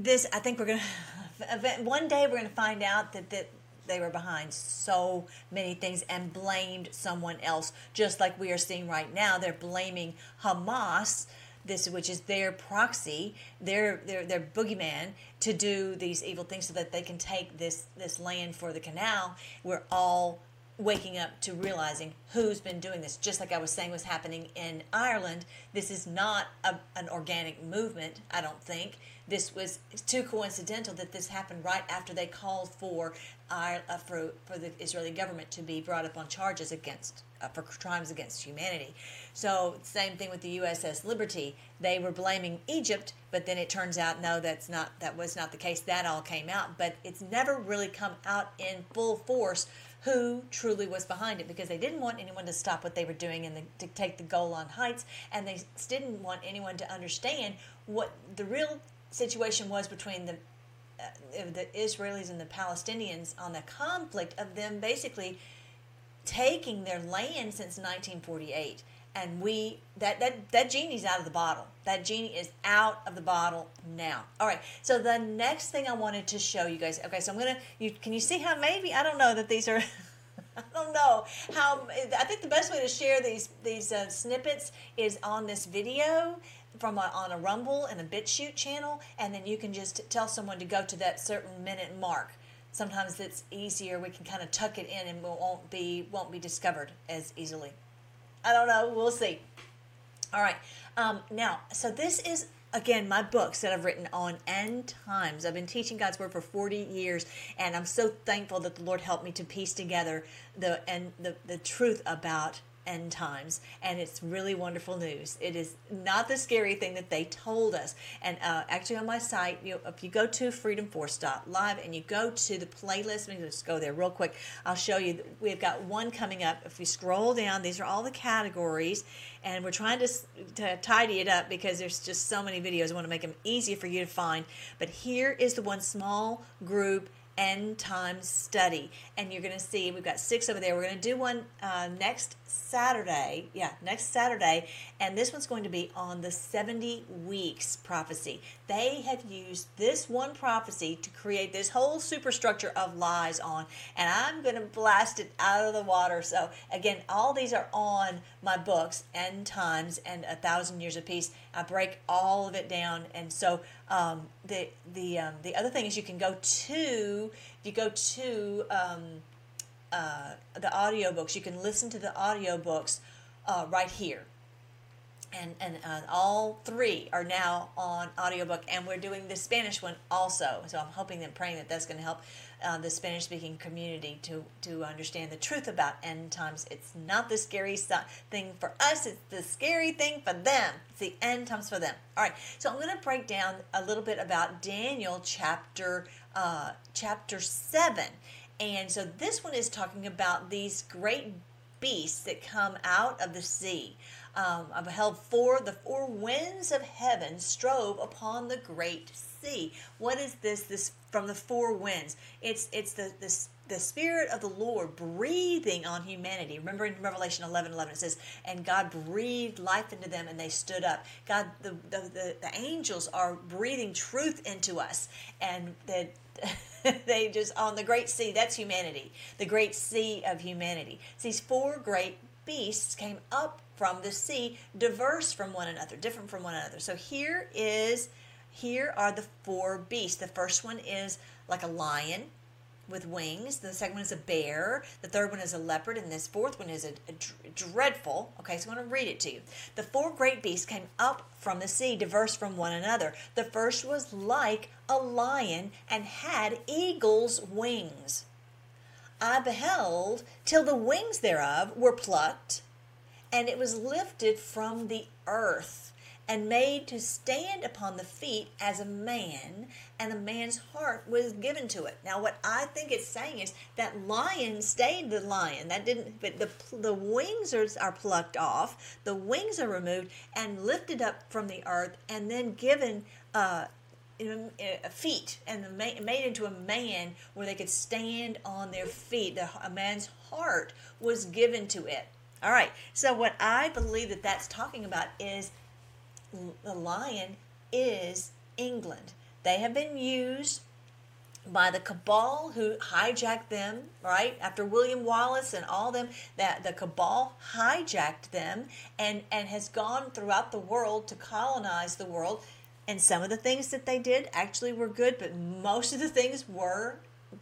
this, I think we're gonna one day we're gonna find out that that they were behind so many things and blamed someone else, just like we are seeing right now. They're blaming Hamas. This, which is their proxy, their their their boogeyman, to do these evil things, so that they can take this this land for the canal. We're all waking up to realizing who's been doing this. Just like I was saying was happening in Ireland, this is not a, an organic movement, I don't think. This was too coincidental that this happened right after they called for uh, for for the Israeli government to be brought up on charges against uh, for crimes against humanity. So same thing with the USS Liberty. They were blaming Egypt, but then it turns out no, that's not that was not the case. That all came out, but it's never really come out in full force who truly was behind it because they didn't want anyone to stop what they were doing and the, to take the Golan Heights, and they didn't want anyone to understand what the real situation was between the uh, the Israelis and the Palestinians on the conflict of them basically taking their land since 1948 and we that that that genie's out of the bottle. That genie is out of the bottle now. All right. So the next thing i wanted to show you guys okay so i'm gonna you can you see how maybe i don't know that these are I don't know how. I think the best way to share these these uh, snippets is on this video from a, on a Rumble and a BitChute channel, and then you can just tell someone to go to that certain minute mark. Sometimes it's easier. We can kind of tuck it in, and we won't be won't be discovered as easily. I don't know. We'll see. All right. Um, now, so this is again my books that I've written on end times. I've been teaching God's word for 40 years, and I'm so thankful that the Lord helped me to piece together the and the, the truth about end times and it's really wonderful news. It is not the scary thing that they told us. And uh, actually on my site you know, if you go to freedomforce.live and you go to the playlist let me just go there real quick. I'll show you we've got one coming up. If we scroll down these are all the categories and we're trying to, to tidy it up because there's just so many videos. I want to make them easier for you to find. But here is the one small group end time study. And you're going to see we've got six over there. We're going to do one uh, next saturday yeah next saturday and this one's going to be on the 70 weeks prophecy. They have used this one prophecy to create this whole superstructure of lies on and i'm going to blast it out of the water. So again all these are on my books end times and a thousand years of peace. I break all of it down and so um, the the um, the other thing is you can go to if you go to um, uh, the audiobooks you can listen to the audiobooks uh, right here. And and uh, all three are now on audiobook and we're doing the spanish one also. So i'm hoping and praying that that's going to help uh, the spanish speaking community to to understand the truth about end times. It's not the scary thing for us it's the scary thing for them. It's the end times for them. All right so i'm going to break down a little bit about daniel chapter uh, chapter 7 and so this one is talking about these great beasts that come out of the sea. Um, I beheld four, the four winds of heaven strove upon the great sea. What is this? This from the four winds. It's it's the this the spirit of the Lord breathing on humanity. Remember in Revelation 11, 11, it says, and God breathed life into them and they stood up. God, the, the, the, the angels are breathing truth into us and that they just on the great sea that's humanity the great sea of humanity. These four great beasts came up from the sea diverse from one another different from one another. So here is here are the four beasts. The first one is like a lion with wings. The second one is a bear. The third one is a leopard. And this fourth one is a, dreadful. Okay, so I'm going to read it to you. The four great beasts came up from the sea, diverse from one another. The first was like a lion and had eagle's wings. I beheld till the wings thereof were plucked, and it was lifted from the earth and made to stand upon the feet as a man, and a man's heart was given to it. Now, what I think it's saying is that lion stayed the lion. That didn't, but the the wings are, are plucked off, the wings are removed and lifted up from the earth, and then given. Uh, a, feet and made into a man where they could stand on their feet. The, a man's heart was given to it. All right. So what I believe that that's talking about is the lion is England. They have been used by the cabal who hijacked them right? After william wallace and all them that the cabal hijacked them and and has gone throughout the world to colonize the world. And some of the things that they did actually were good but most of the things were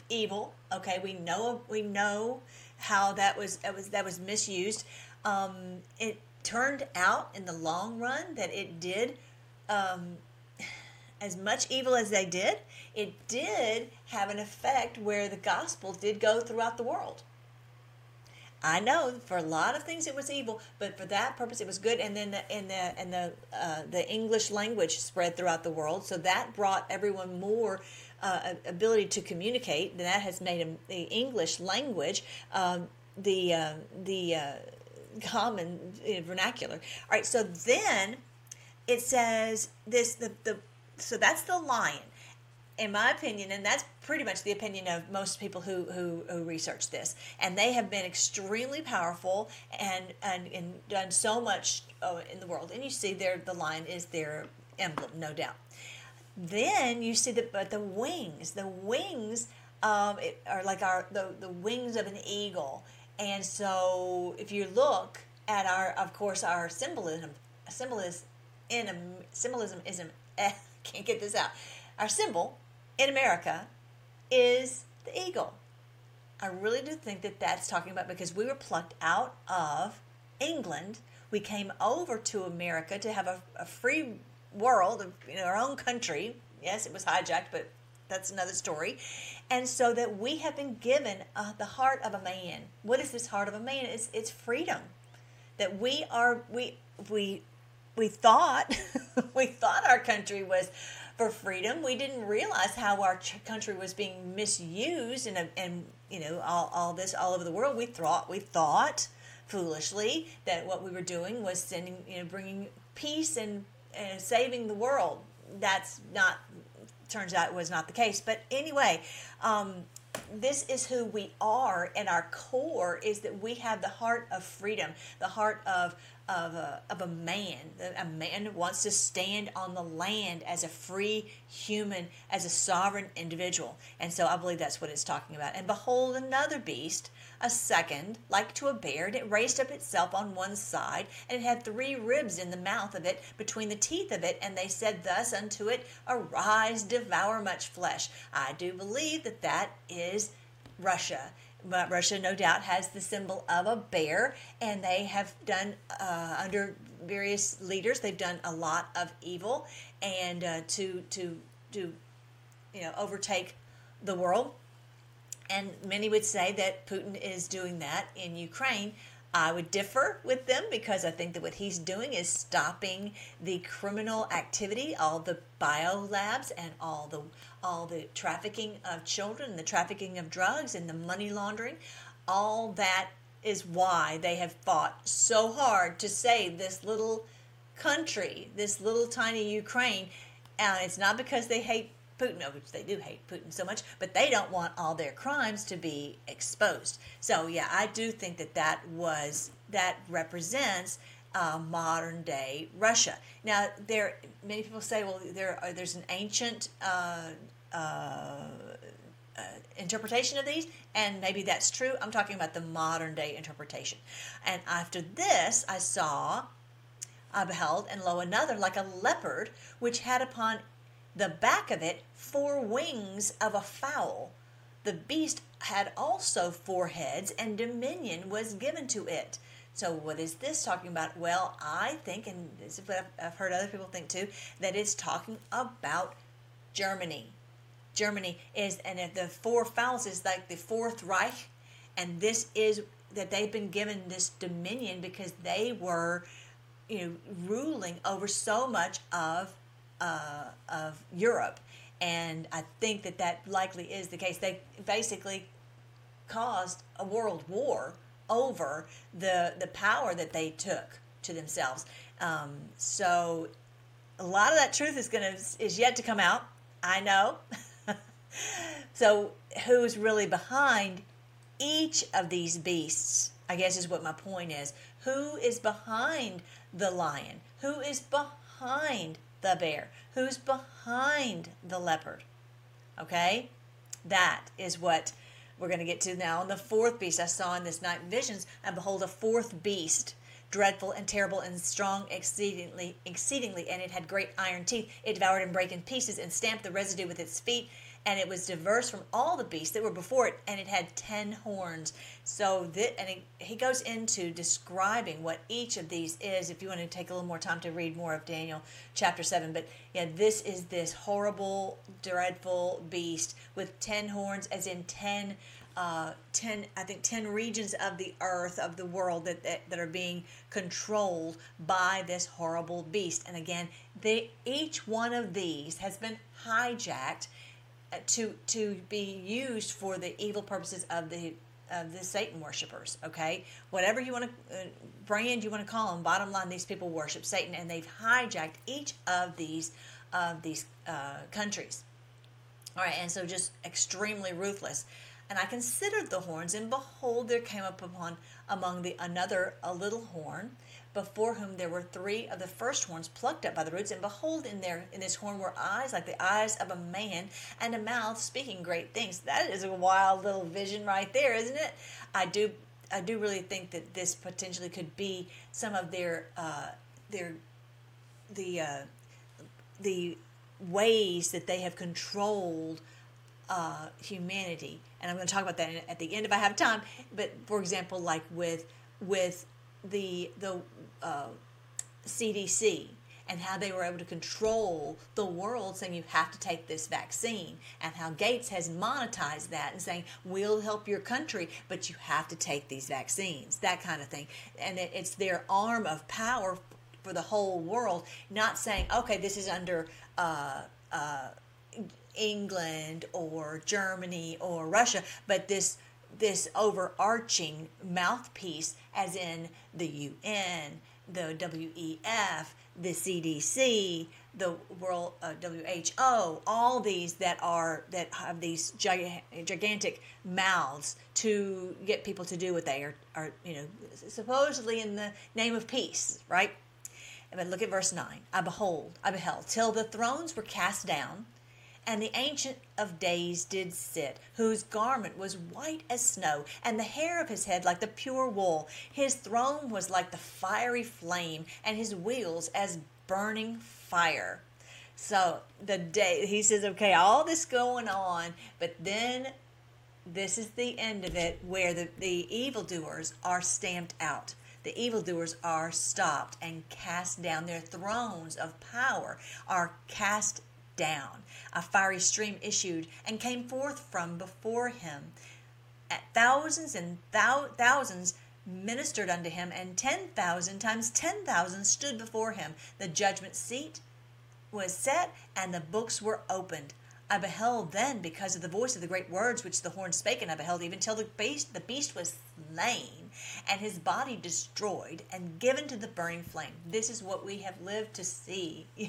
evil okay? We know we know how that was that was that was misused. Um, it turned out in the long run that it did um, as much evil as they did it did have an effect where the gospel did go throughout the world I know for a lot of things it was evil, but for that purpose it was good. And then the, and the and the uh, the English language spread throughout the world, so that brought everyone more uh, ability to communicate. And that has made the English language um, the uh, the common vernacular. All right, so then it says this the the so that's the lion in my opinion, and that's pretty much the opinion of most people who, who, who research this, and they have been extremely powerful and, and, and done so much uh, in the world. And you see, there the lion is their emblem, no doubt. Then you see the but the wings, the wings um, it, are like our the, the wings of an eagle. And so if you look at our, of course, our symbolism, symbolism in symbolism ism. Eh, can't get this out. Our symbol in America is the eagle. I really do think that that's talking about because we were plucked out of England. We came over to America to have a, a free world, you know, our own country. Yes, it was hijacked, but that's another story. And so that we have been given uh, the heart of a man. What is this heart of a man? It's it's freedom. That we are we we we thought we thought our country was for freedom. We didn't realize how our ch- country was being misused and and you know all, all this all over the world. We thought we thought foolishly that what we were doing was sending you know bringing peace and, and saving the world. That's not turns out it was not the case. But anyway, um, this is who we are, and our core is that we have the heart of freedom, the heart of of a, of a man. A man wants to stand on the land as a free human, as a sovereign individual. And so I believe that's what it's talking about. And behold, another beast, a second, like to a bear, and it raised up itself on one side, and it had three ribs in the mouth of it, between the teeth of it. And they said thus unto it, Arise, devour much flesh. I do believe that that is Russia Russia, no doubt, has the symbol of a bear, and they have done uh, under various leaders. They've done a lot of evil, and uh, to to to you know overtake the world. And many would say that Putin is doing that in Ukraine. I would differ with them because I think that what he's doing is stopping the criminal activity, all the biolabs and all the all the trafficking of children, the trafficking of drugs and the money laundering. All that is why they have fought so hard to save this little country, this little tiny Ukraine. And it's not because they hate Putin, which they do hate Putin so much, but they don't want all their crimes to be exposed. So yeah, I do think that that was that represents uh, modern day Russia. Now, there many people say, well, there are, there's an ancient. Uh, uh, uh, interpretation of these, and maybe that's true. I'm talking about the modern day interpretation. And after this, I saw, I beheld, and lo, another like a leopard, which had upon the back of it four wings of a fowl. The beast had also four heads, and dominion was given to it. So, what is this talking about? Well, I think, and this is what I've, heard other people think too, that it's talking about Germany. Germany is, and if the four fowls is like the Fourth Reich, and this is that they've been given this dominion because they were you know, ruling over so much of uh, of Europe, and I think that that likely is the case. They basically caused a world war over the the power that they took to themselves. Um, so a lot of that truth is gonna is yet to come out. I know. so who's really behind each of these beasts? I guess is what my point is. Who is behind the lion? Who is behind the bear? Who's behind the leopard? Okay? That is what we're going to get to now. And the fourth beast I saw in this night visions, and behold, a fourth beast, dreadful and terrible and strong exceedingly, exceedingly, and it had great iron teeth. It devoured and brake in pieces and stamped the residue with its feet. And it was diverse from all the beasts that were before it, and it had ten horns. So that, and he, goes into describing what each of these is. If you want to take a little more time to read more of Daniel chapter seven, but yeah, this is this horrible, dreadful beast with ten horns, as in ten uh, 10 i think 10 regions of the earth of the world that, that, that are being controlled by this horrible beast and again they each one of these has been hijacked to to be used for the evil purposes of the of the satan worshipers okay? Whatever you want to uh, brand you want to call them bottom line these people worship satan and they've hijacked each of these of these uh, countries. All right and so just extremely ruthless. And I considered the horns, and behold, there came up upon among the another a little horn, before whom there were three of the first horns plucked up by the roots. And behold, in there in this horn were eyes like the eyes of a man, and a mouth speaking great things. That is a wild little vision right there, isn't it? I do I do really think that this potentially could be some of their uh, their the uh, the ways that they have controlled uh, humanity, and I'm going to talk about that at the end if I have time. But for example, like with with the the uh, CDC and how they were able to control the world, saying you have to take this vaccine, and how Gates has monetized that and saying we'll help your country, but you have to take these vaccines, that kind of thing. And it, it's their arm of power for the whole world, not saying okay, this is under. Uh, uh, England or Germany or Russia, but this this overarching mouthpiece, as in the UN, the WEF, the CDC, the World uh, WHO, all these that are that have these gigantic mouths to get people to do what they are, are you know, supposedly in the name of peace, right? But look at verse 9. I behold, I beheld, till the thrones were cast down, and the Ancient of Days did sit, whose garment was white as snow, and the hair of his head like the pure wool. His throne was like the fiery flame, and his wheels as burning fire. So the day he says, okay, all this going on, but then this is the end of it where the, the evildoers are stamped out. The evildoers are stopped and cast down. Their thrones of power are cast down. A fiery stream issued and came forth from before him. Thousands and thou- thousands ministered unto him, and ten thousand times ten thousand stood before him. The judgment seat was set, and the books were opened. I beheld then, because of the voice of the great words which the horn spake, and I beheld even till the beast, the beast was slain, and his body destroyed, and given to the burning flame. This is what we have lived to see.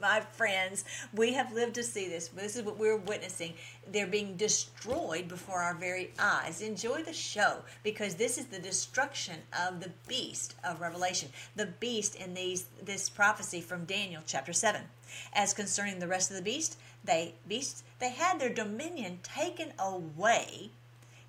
my friends, we have lived to see this. This is what we're witnessing. They're being destroyed before our very eyes. Enjoy the show because this is the destruction of the beast of Revelation. The beast in these this prophecy from Daniel chapter 7. As concerning the rest of the beast, they beasts, they had their dominion taken away,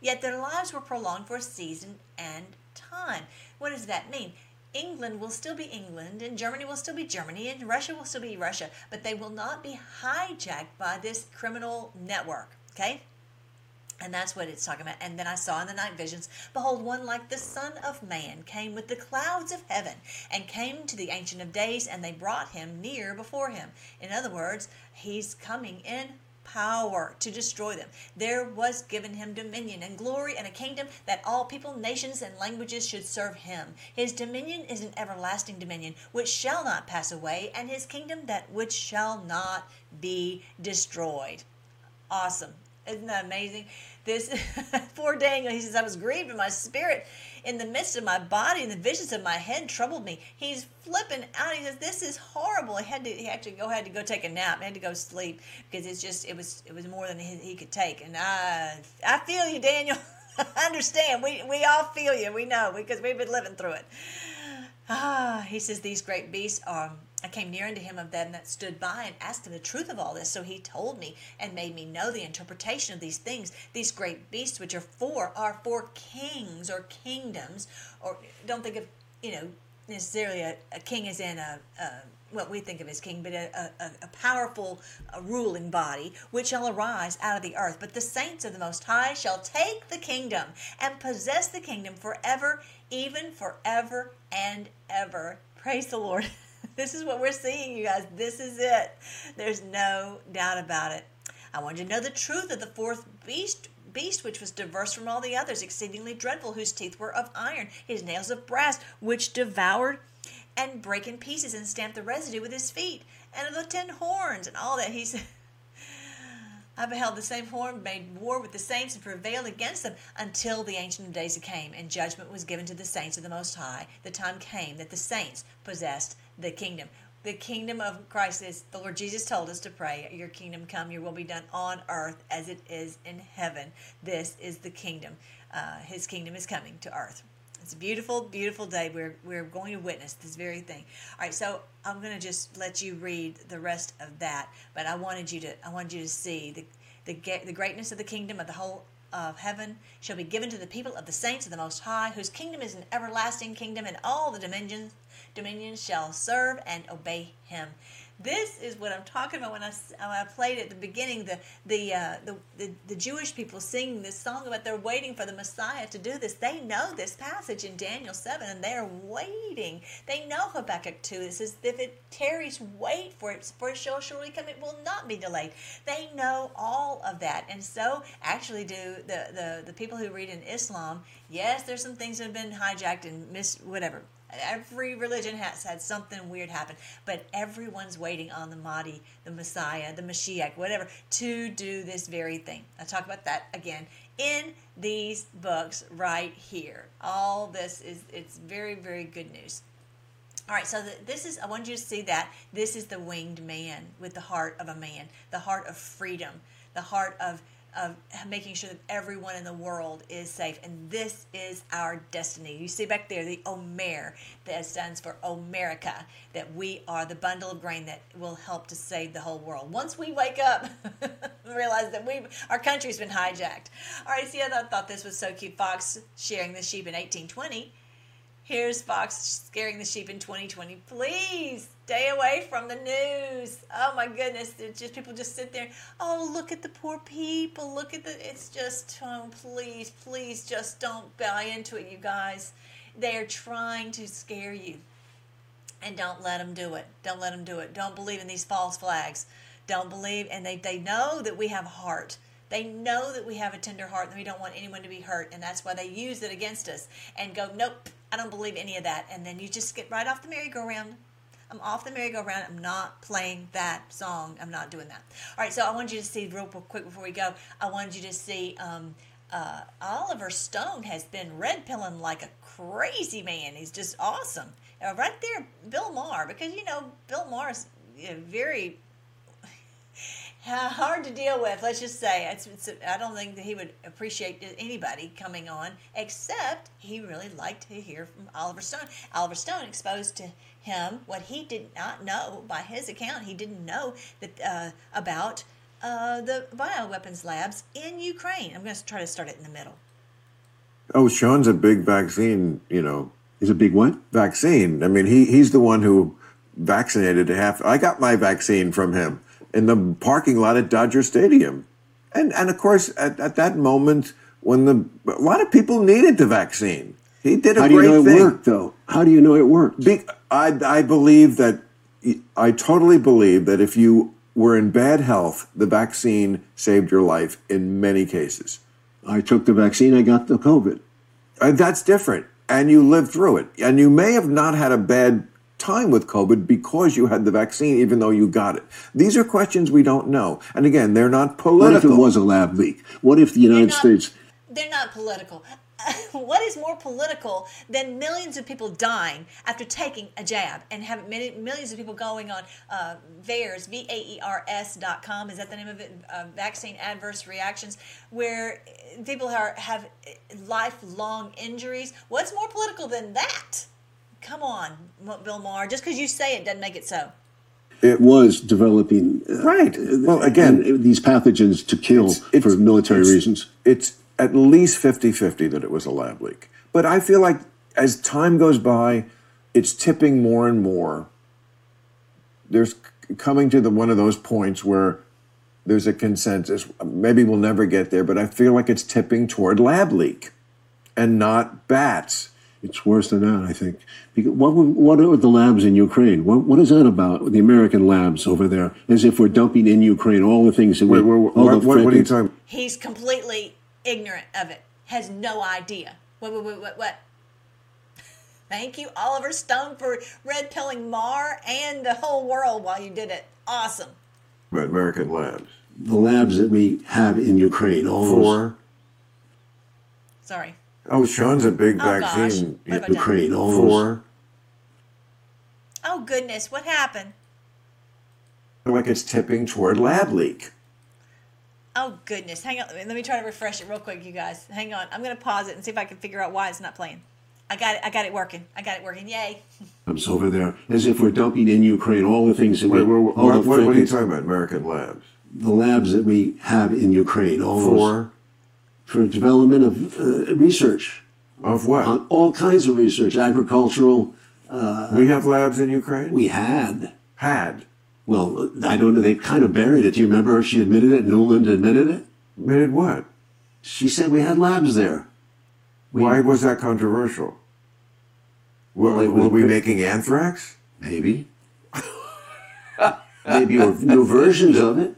yet their lives were prolonged for a season and time. What does that mean? England will still be England, and Germany will still be Germany, and Russia will still be Russia, but they will not be hijacked by this criminal network. Okay? And that's what it's talking about. And then I saw in the night visions, behold, one like the Son of Man came with the clouds of heaven and came to the Ancient of Days, and they brought him near before him. In other words, he's coming in power to destroy them. There was given him dominion and glory and a kingdom that all people, nations, and languages should serve him. His dominion is an everlasting dominion which shall not pass away, and his kingdom that which shall not be destroyed. Awesome. Isn't that amazing? This poor Daniel, he says, I was grieved in my spirit in the midst of my body, and the visions of my head troubled me. He's flipping out. He says, "This is horrible." He had to he to go had to go take a nap. He had to go sleep because it's just it was it was more than he, he could take. And I I feel you, Daniel. I understand. We we all feel you. We know because we've been living through it. Ah, he says these great beasts are. I came near unto him of them that stood by and asked him the truth of all this. So he told me and made me know the interpretation of these things. These great beasts, which are four, are four kings or kingdoms. Or don't think of, you know, necessarily a, a king as in a, a what we think of as king, but a, a, a powerful uh ruling body, which shall arise out of the earth. But the saints of the Most High shall take the kingdom and possess the kingdom forever, even forever and ever. Praise the Lord. this is what we're seeing, you guys. This is it. There's no doubt about it. I want you to know the truth of the fourth beast beast which was diverse from all the others, exceedingly dreadful, whose teeth were of iron, his nails of brass, which devoured and break in pieces and stamped the residue with his feet, and of the ten horns and all that. He said, I beheld the same horn made war with the saints and prevailed against them until the Ancient Days came, and judgment was given to the saints of the Most High. The time came that the saints possessed the kingdom. The kingdom of Christ is, the Lord Jesus told us to pray, Your kingdom come, your will be done on earth as it is in heaven. This is the kingdom. Uh, his kingdom is coming to earth. It's a beautiful, beautiful day. We're, we're going to witness this very thing. All right, so I'm going to just let you read the rest of that, but I wanted you to I wanted you to see the the, the greatness of the kingdom of the whole of heaven shall be given to the people of the saints of the Most High, whose kingdom is an everlasting kingdom, and all the dominions dominions shall serve and obey him. This is what I'm talking about when I, when I played at the beginning the the, uh, the the the Jewish people singing this song about they're waiting for the Messiah to do this. They know this passage in Daniel seven, and they're waiting. They know Habakkuk two. It says, "If it tarries, wait for it, for it shall surely come. It will not be delayed." They know all of that, and so actually, do the the the people who read in Islam? Yes, there's some things that have been hijacked and mis whatever. Every religion has had something weird happen, but everyone's waiting on the Mahdi, the Messiah, the Mashiach, whatever, to do this very thing. I'll talk about that again in these books right here. All this is, it's very, very good news. All right, so this is, I want you to see that. This is the winged man with the heart of a man, the heart of freedom, the heart of of making sure that everyone in the world is safe. And this is our destiny. You see back there the Omer that stands for Omerica, that we are the bundle of grain that will help to save the whole world. Once we wake up, realize that we our country's been hijacked. All right, see, I thought, thought this was so cute. Fox sharing the sheep in 1820. Here's Fox scaring the sheep in 2020. Please stay away from the news. Oh my goodness, it's just people just sit there. Oh, look at the poor people. Look at the. It's just oh, please, please, just don't buy into it, you guys. They are trying to scare you, and don't let them do it. Don't let them do it. Don't believe in these false flags. Don't believe, and they they know that we have a heart. They know that we have a tender heart and we don't want anyone to be hurt, and that's why they use it against us and go, nope, I don't believe any of that. And then you just get right off the merry-go-round. I'm off the merry-go-round. I'm not playing that song. I'm not doing that. All right, so I wanted you to see real quick before we go. I wanted you to see um, uh, Oliver Stone has been red pilling like a crazy man. He's just awesome. Right there, Bill Maher, because you know Bill Maher is you know, very hard to deal with. Let's just say it's, it's, I don't think that he would appreciate anybody coming on, except he really liked to hear from Oliver Stone. Oliver Stone exposed to him what he did not know by his account. He didn't know that uh, about uh, the bioweapons labs in Ukraine. I'm going to try to start it in the middle. Oh, Sean's a big vaccine, you know. He's a big what? Vaccine. I mean, he he's the one who vaccinated half. I got my vaccine from him in the parking lot at Dodger Stadium. And and of course, at, at that moment when the a lot of people needed the vaccine, he did a How do you great know it thing. worked, though? How do you know it worked? Be, I I believe that I totally believe that if you were in bad health, the vaccine saved your life in many cases. I took the vaccine, I got the COVID. Uh, that's different. And you lived through it. And you may have not had a bad time with COVID because you had the vaccine, even though you got it. These are questions we don't know. And again, they're not political. What if it was a lab leak? What if the United States They're not political. what is more political than millions of people dying after taking a jab and having many, millions of people going on uh, VAERS, V A E R S dot com, is that the name of it? Uh, vaccine adverse reactions, where people are, have lifelong injuries. What's more political than that? Come on, Bill Maher. Just because you say it doesn't make it so. it was developing uh, right? Well, again, and these pathogens to kill for military it's- reasons. It's at least 50 50 that it was a lab leak. But I feel like as time goes by, it's tipping more and more. There's coming to the one of those points where there's a consensus. Maybe we'll never get there, but I feel like it's tipping toward lab leak and not bats. It's worse than that, I think. Because what what are the labs in Ukraine? What what is that about? The American labs over there, as if we're dumping in Ukraine all the things that we. Wait, wait, all what- the what- what are you frickin- talking He's completely ignorant of it, has no idea. What, what, what, what, what? Thank you, Oliver Stone, for red pilling Maher and the whole world while you did it. Awesome. But American labs. The labs that we have in Ukraine, all those For Sorry. Oh, Sean's a big Oh, gosh. vaccine. What? Ukraine, all for Oh, goodness. What happened? like it's tipping toward lab leak. Oh, goodness. Hang on. Let me try to refresh it real quick, you guys. Hang on. I'm going to pause it and see if I can figure out why it's not playing. I got it. I got it working. I got it working. Yay. labs over there, as if we're dumping in Ukraine all the things that Wait, we. wait, all what, the what, what are you talking about? American labs. The labs that we have in Ukraine, all those- For development of uh, research of what? on all kinds of research, agricultural. Uh, we have labs in Ukraine. We had. Had. Well, I don't know. They kind of buried it. Do you remember she admitted it? Nuland admitted it. Admitted what? She said we had labs there. Why was that controversial? Were, Well, were we making anthrax? Maybe. Maybe or new versions of it.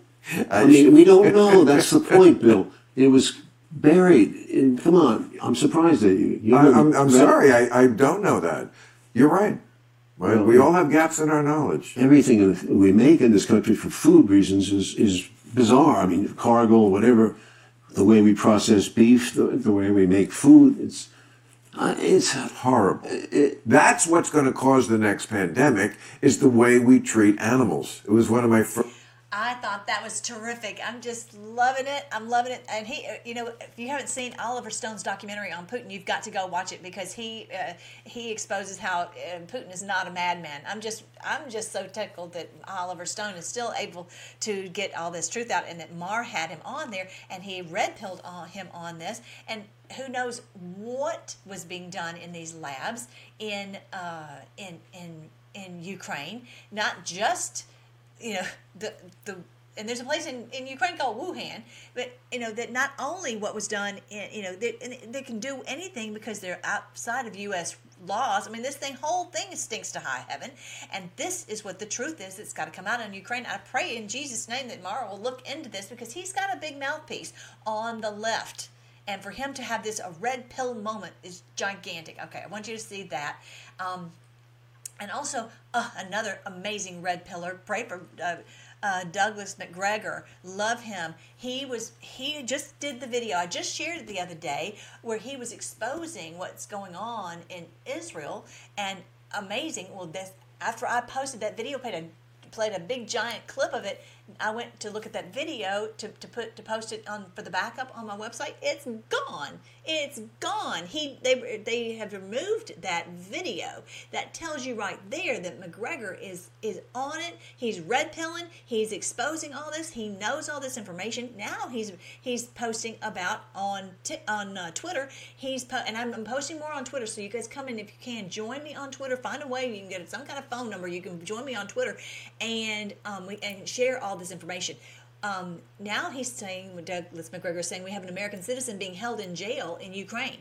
I I mean, we don't know. That's the point, Bill. It was buried. And come on, I'm surprised at you. you I, I'm, I'm sorry, I, I don't know that. You're right. Well, Well, we all have gaps in our knowledge. Everything we make in this country for food reasons is, is bizarre. I mean, Cargill, whatever, the way we process beef, the, the way we make food, it's uh, it's Horrible. That's what's going to cause the next pandemic is the way we treat animals. It was one of my I thought that was terrific. I'm just loving it. I'm loving it. And he, you know, if you haven't seen Oliver Stone's documentary on Putin, you've got to go watch it because he uh, he exposes how uh, Putin is not a madman. I'm just I'm just so tickled that Oliver Stone is still able to get all this truth out, and that Maher had him on there, and he red pilled on him on this, and who knows what was being done in these labs in uh, in in in Ukraine, not just you know the the and there's a place in, in Ukraine called Wuhan, but you know that not only what was done in you know they, they can do anything because they're outside of U.S. laws. I mean, this thing whole thing stinks to high heaven, and this is what the truth is. It's got to come out in Ukraine. I pray in Jesus' name that Maher will look into this because he's got a big mouthpiece on the left. And for him to have this a red pill moment is gigantic. Okay, I want you to see that. Um, and also uh, another amazing red pillar. Pray for uh, uh, Douglas Macgregor. Love him. He was he just did the video. I just shared it the other day where he was exposing what's going on in Israel and amazing. Well, this after I posted that video, played a played a big giant clip of it. I went to look at that video to, to put to post it on for the backup on my website. It's gone. It's gone. He they they have removed that video. That tells you right there that Macgregor is is on it. He's red pilling. He's exposing all this. He knows all this information. Now he's he's posting about on t- on uh, Twitter. He's po- and I'm, I'm posting more on Twitter. So you guys come in if you can. Join me on Twitter. Find a way you can get some kind of phone number. You can join me on Twitter and um, we and share all this information. Um, now he's saying, Douglas Macgregor is saying, we have an American citizen being held in jail in Ukraine.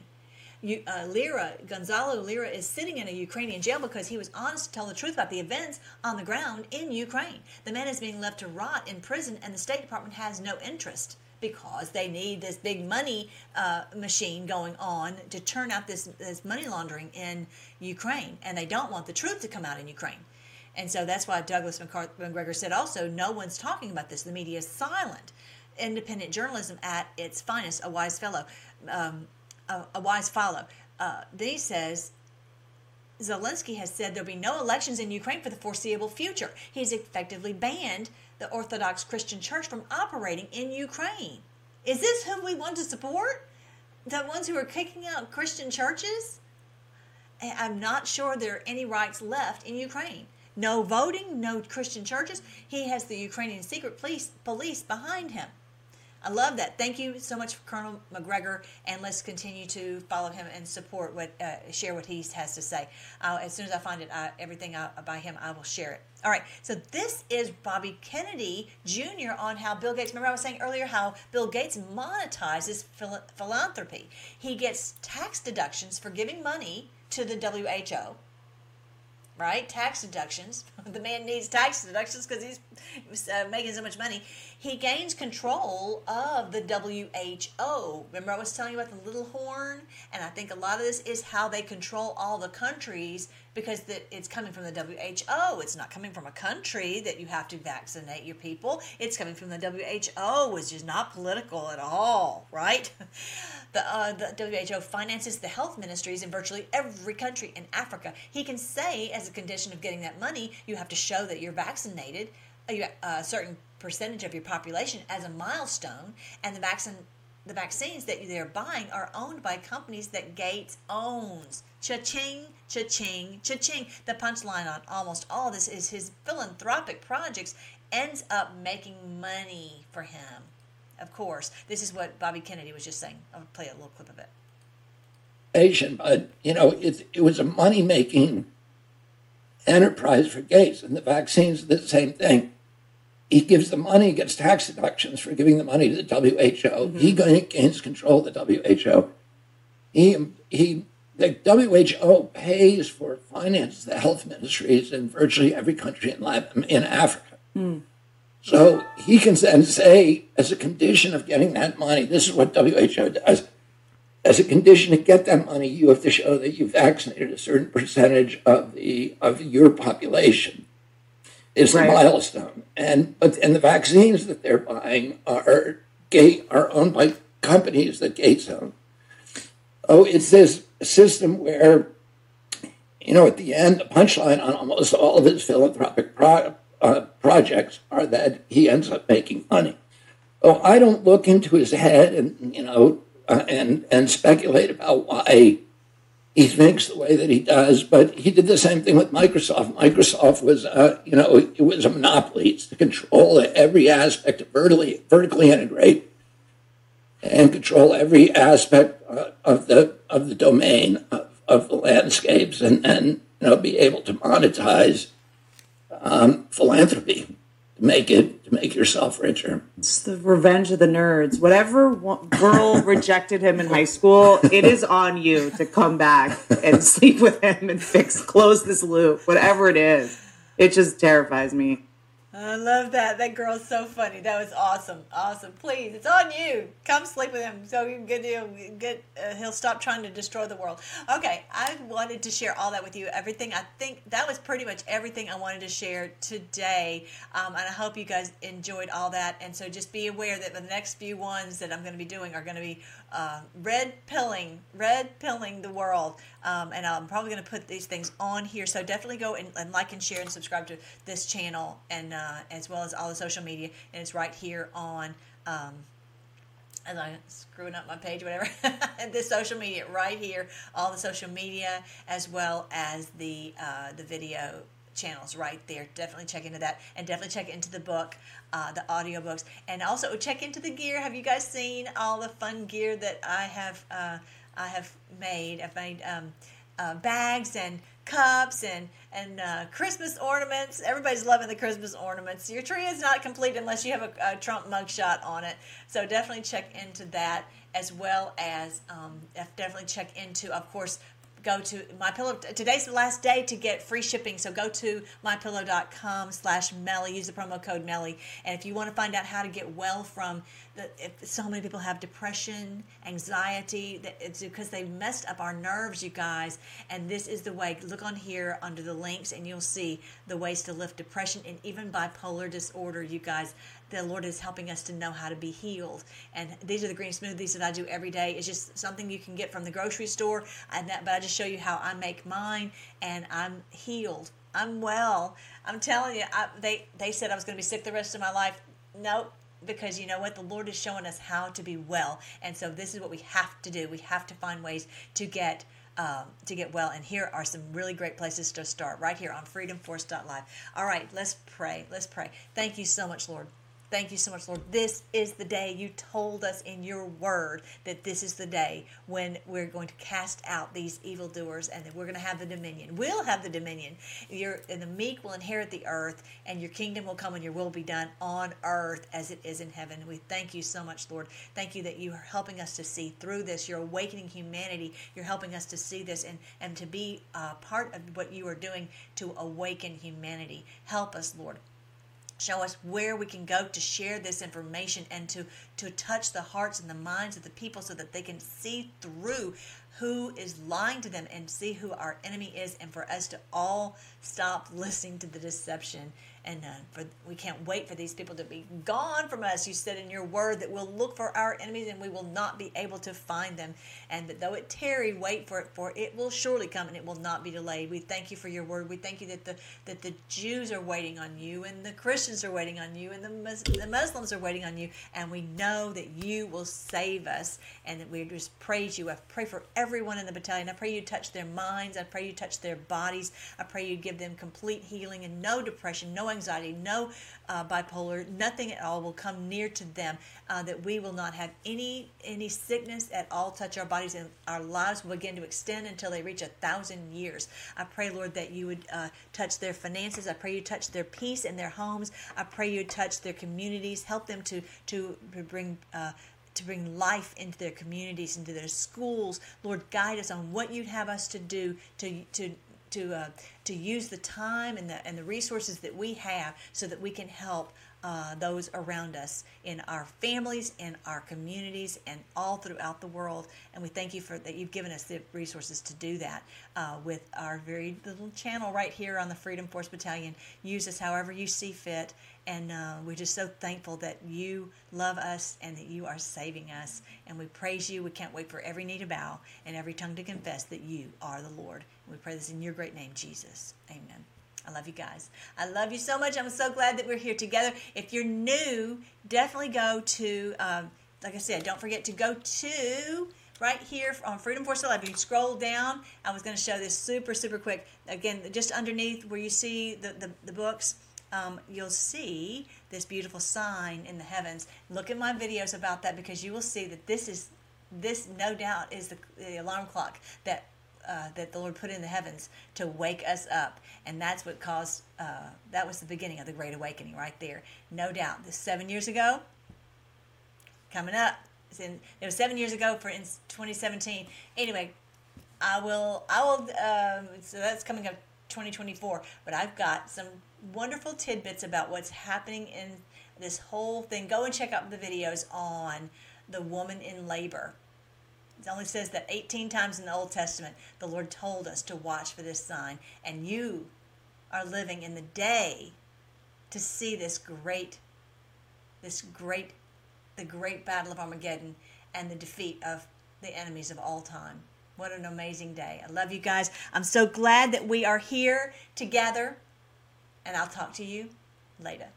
you, uh, Lira, Gonzalo Lira, is sitting in a Ukrainian jail because he was honest to tell the truth about the events on the ground in Ukraine. The man is being left to rot in prison, and the State Department has no interest because they need this big money uh, machine going on to turn out this, this money laundering in Ukraine, and they don't want the truth to come out in Ukraine. And so that's why Douglas Macgregor said also, no one's talking about this. The media is silent. Independent journalism at its finest, a wise fellow, um, a, a, wise follow. Uh, then he says, Zelensky has said there'll be no elections in Ukraine for the foreseeable future. He's effectively banned the Orthodox Christian Church from operating in Ukraine. Is this who we want to support? The ones who are kicking out Christian churches? I'm not sure there are any rights left in Ukraine. No voting, no Christian churches. He has the Ukrainian secret police, police behind him. I love that. Thank you so much, Colonel Macgregor, and let's continue to follow him and support what, uh, share what he has to say. Uh, as soon as I find it, uh, everything by him, I will share it. All right. So this is Bobby Kennedy Jr. on how Bill Gates. Remember, I was saying earlier how Bill Gates monetizes phil- philanthropy. He gets tax deductions for giving money to the WHO right? Tax deductions. the man needs tax deductions because he's uh, making so much money. He gains control of the WHO. Remember, I was telling you about the little horn? And I think a lot of this is how they control all the countries because the, it's coming from the WHO. It's not coming from a country that you have to vaccinate your people. It's coming from the WHO, which is not political at all, right? The, uh, the WHO finances the health ministries in virtually every country in Africa. He can say, as a condition of getting that money, you have to show that you're vaccinated, a, a certain percentage of your population as a milestone, and the vaccine the vaccines that they're buying are owned by companies that Gates owns. Cha-ching, cha-ching, cha-ching. The punchline on almost all this is his philanthropic projects ends up making money for him. Of course, this is what Bobby Kennedy was just saying. I'll play a little clip of it. Asian, but you know, it, it was a money making enterprise for Gates, and the vaccines the same thing he gives the money, gets tax deductions for giving the money to the WHO. Mm-hmm. He gains control of the WHO. He, he, the WHO pays for finances the health ministries in virtually every country in Latin, in Africa. Mm. So he can then say, as a condition of getting that money, this is what WHO does. As a condition to get that money, you have to show that you vaccinated a certain percentage of the of your population is right. the milestone. And but and the vaccines that they're buying are gate are owned by companies that Gates own. Oh, it's this system where, you know, at the end, the punchline on almost all of his philanthropic pro, uh, projects are that he ends up making money. Oh, I don't look into his head and you know uh, and and speculate about why he thinks the way that he does, but he did the same thing with Microsoft. Microsoft was, uh, you know, it was a monopoly. It's to control every aspect, vertically, vertically integrate, and control every aspect uh, of the of the domain of, of the landscapes, and then you know, be able to monetize um, philanthropy make it to make yourself richer. It's the revenge of the nerds. Whatever girl rejected him in high school, it is on you to come back and sleep with him and fix close this loop. Whatever it is, it just terrifies me. I love that. That girl's so funny. That was awesome. Awesome. Please, it's on you. Come sleep with him so you can get, you get uh, he'll stop trying to destroy the world. Okay, I wanted to share all that with you. Everything. I think that was pretty much everything I wanted to share today. Um, and I hope you guys enjoyed all that. And so just be aware that the next few ones that I'm going to be doing are going to be uh, red pilling, red pilling the world. Um, and I'm probably going to put these things on here. So definitely go and, and like and share and subscribe to this channel and uh, as well as all the social media. And it's right here on. Um, as I'm screwing up my page, whatever. the social media right here, all the social media, as well as the uh, the video channels right there. Definitely check into that, and definitely check into the book, uh, the audiobooks, and also check into the gear. Have you guys seen all the fun gear that I have? Uh, I have made. I've made um, uh, bags and cups and and uh, Christmas ornaments. Everybody's loving the Christmas ornaments. Your tree is not complete unless you have a, a Trump mugshot on it. So definitely check into that as well as um, definitely check into, of course, go to my pillow. Today's the last day to get free shipping so go to mypillow.com slash melly. Use the promo code melly. And if you want to find out how to get well from the if so many people have depression anxiety that it's because they messed up our nerves you guys. And this is the way look on here under the links and you'll see the ways to lift depression and even bipolar disorder you guys the Lord is helping us to know how to be healed. And these are the green smoothies that I do every day. It's just something you can get from the grocery store. And that, but I just show you how I make mine, and I'm healed. I'm well. I'm telling you, I, they they said I was going to be sick the rest of my life. Nope. Because you know what? The Lord is showing us how to be well. And so this is what we have to do. We have to find ways to get um, to get well. And here are some really great places to start right here on freedomforce.live. All right, let's pray. Let's pray. Thank you so much, Lord. Thank you so much, Lord. This is the day you told us in your word that this is the day when we're going to cast out these evildoers and that we're going to have the dominion. We'll have the dominion. You're, and the meek will inherit the earth, and your kingdom will come and your will be done on earth as it is in heaven. We thank you so much, Lord. Thank you that you are helping us to see through this. You're awakening humanity. You're helping us to see this and, and to be uh, part of what you are doing to awaken humanity. Help us, Lord show us where we can go to share this information and to to touch the hearts and the minds of the people so that they can see through who is lying to them and see who our enemy is and for us to all stop listening to the deception and uh, for we can't wait for these people to be gone from us. You said in your word that we'll look for our enemies and we will not be able to find them. And that though it tarry wait for it for it will surely come and it will not be delayed. We thank you for your word. We thank you that the that the jews are waiting on you and the christians are waiting on you and the, the muslims are waiting on you. And we know that you will save us and that we just praise you. I pray for everyone in the battalion. I pray you touch their minds. I pray you touch their bodies. I pray you give them complete healing and no depression no anxiety, no uh, bipolar, nothing at all will come near to them. Uh, that we will not have any any sickness at all touch our bodies, and our lives will begin to extend until they reach a thousand years. I pray, Lord, that you would uh, touch their finances. I pray you touch their peace in their homes. I pray you touch their communities. Help them to to bring uh, to bring life into their communities, into their schools. Lord, guide us on what you'd have us to do to to to uh, to use the time and the and the resources that we have so that we can help uh, those around us in our families, in our communities, and all throughout the world. And we thank you for that you've given us the resources to do that uh, with our very little channel right here on the Freedom Force Battalion. Use us however you see fit. And uh, we're just so thankful that you love us and that you are saving us. And we praise you. We can't wait for every knee to bow and every tongue to confess that you are the Lord. We pray this in your great name, Jesus. Amen. I love you guys. I love you so much. I'm so glad that we're here together. If you're new, definitely go to, um, like I said, don't forget to go to right here on Freedom Force 11. You scroll down. I was going to show this super, super quick. Again, just underneath where you see the, the, the books, um, you'll see this beautiful sign in the heavens. Look at my videos about that because you will see that this is, this no doubt is the, the alarm clock that uh, that the Lord put in the heavens to wake us up. And that's what caused, uh, that was the beginning of the Great Awakening right there. No doubt. This seven years ago, coming up, in, it was seven years ago for in 2017. Anyway, I will, I will, um, so that's coming up 2024. But I've got some wonderful tidbits about what's happening in this whole thing. Go and check out the videos on the woman in labor it only says that 18 times in the Old Testament the Lord told us to watch for this sign. And you are living in the day to see this great, this great, the great battle of Armageddon and the defeat of the enemies of all time. What an amazing day. I love you guys. I'm so glad that we are here together. And I'll talk to you later.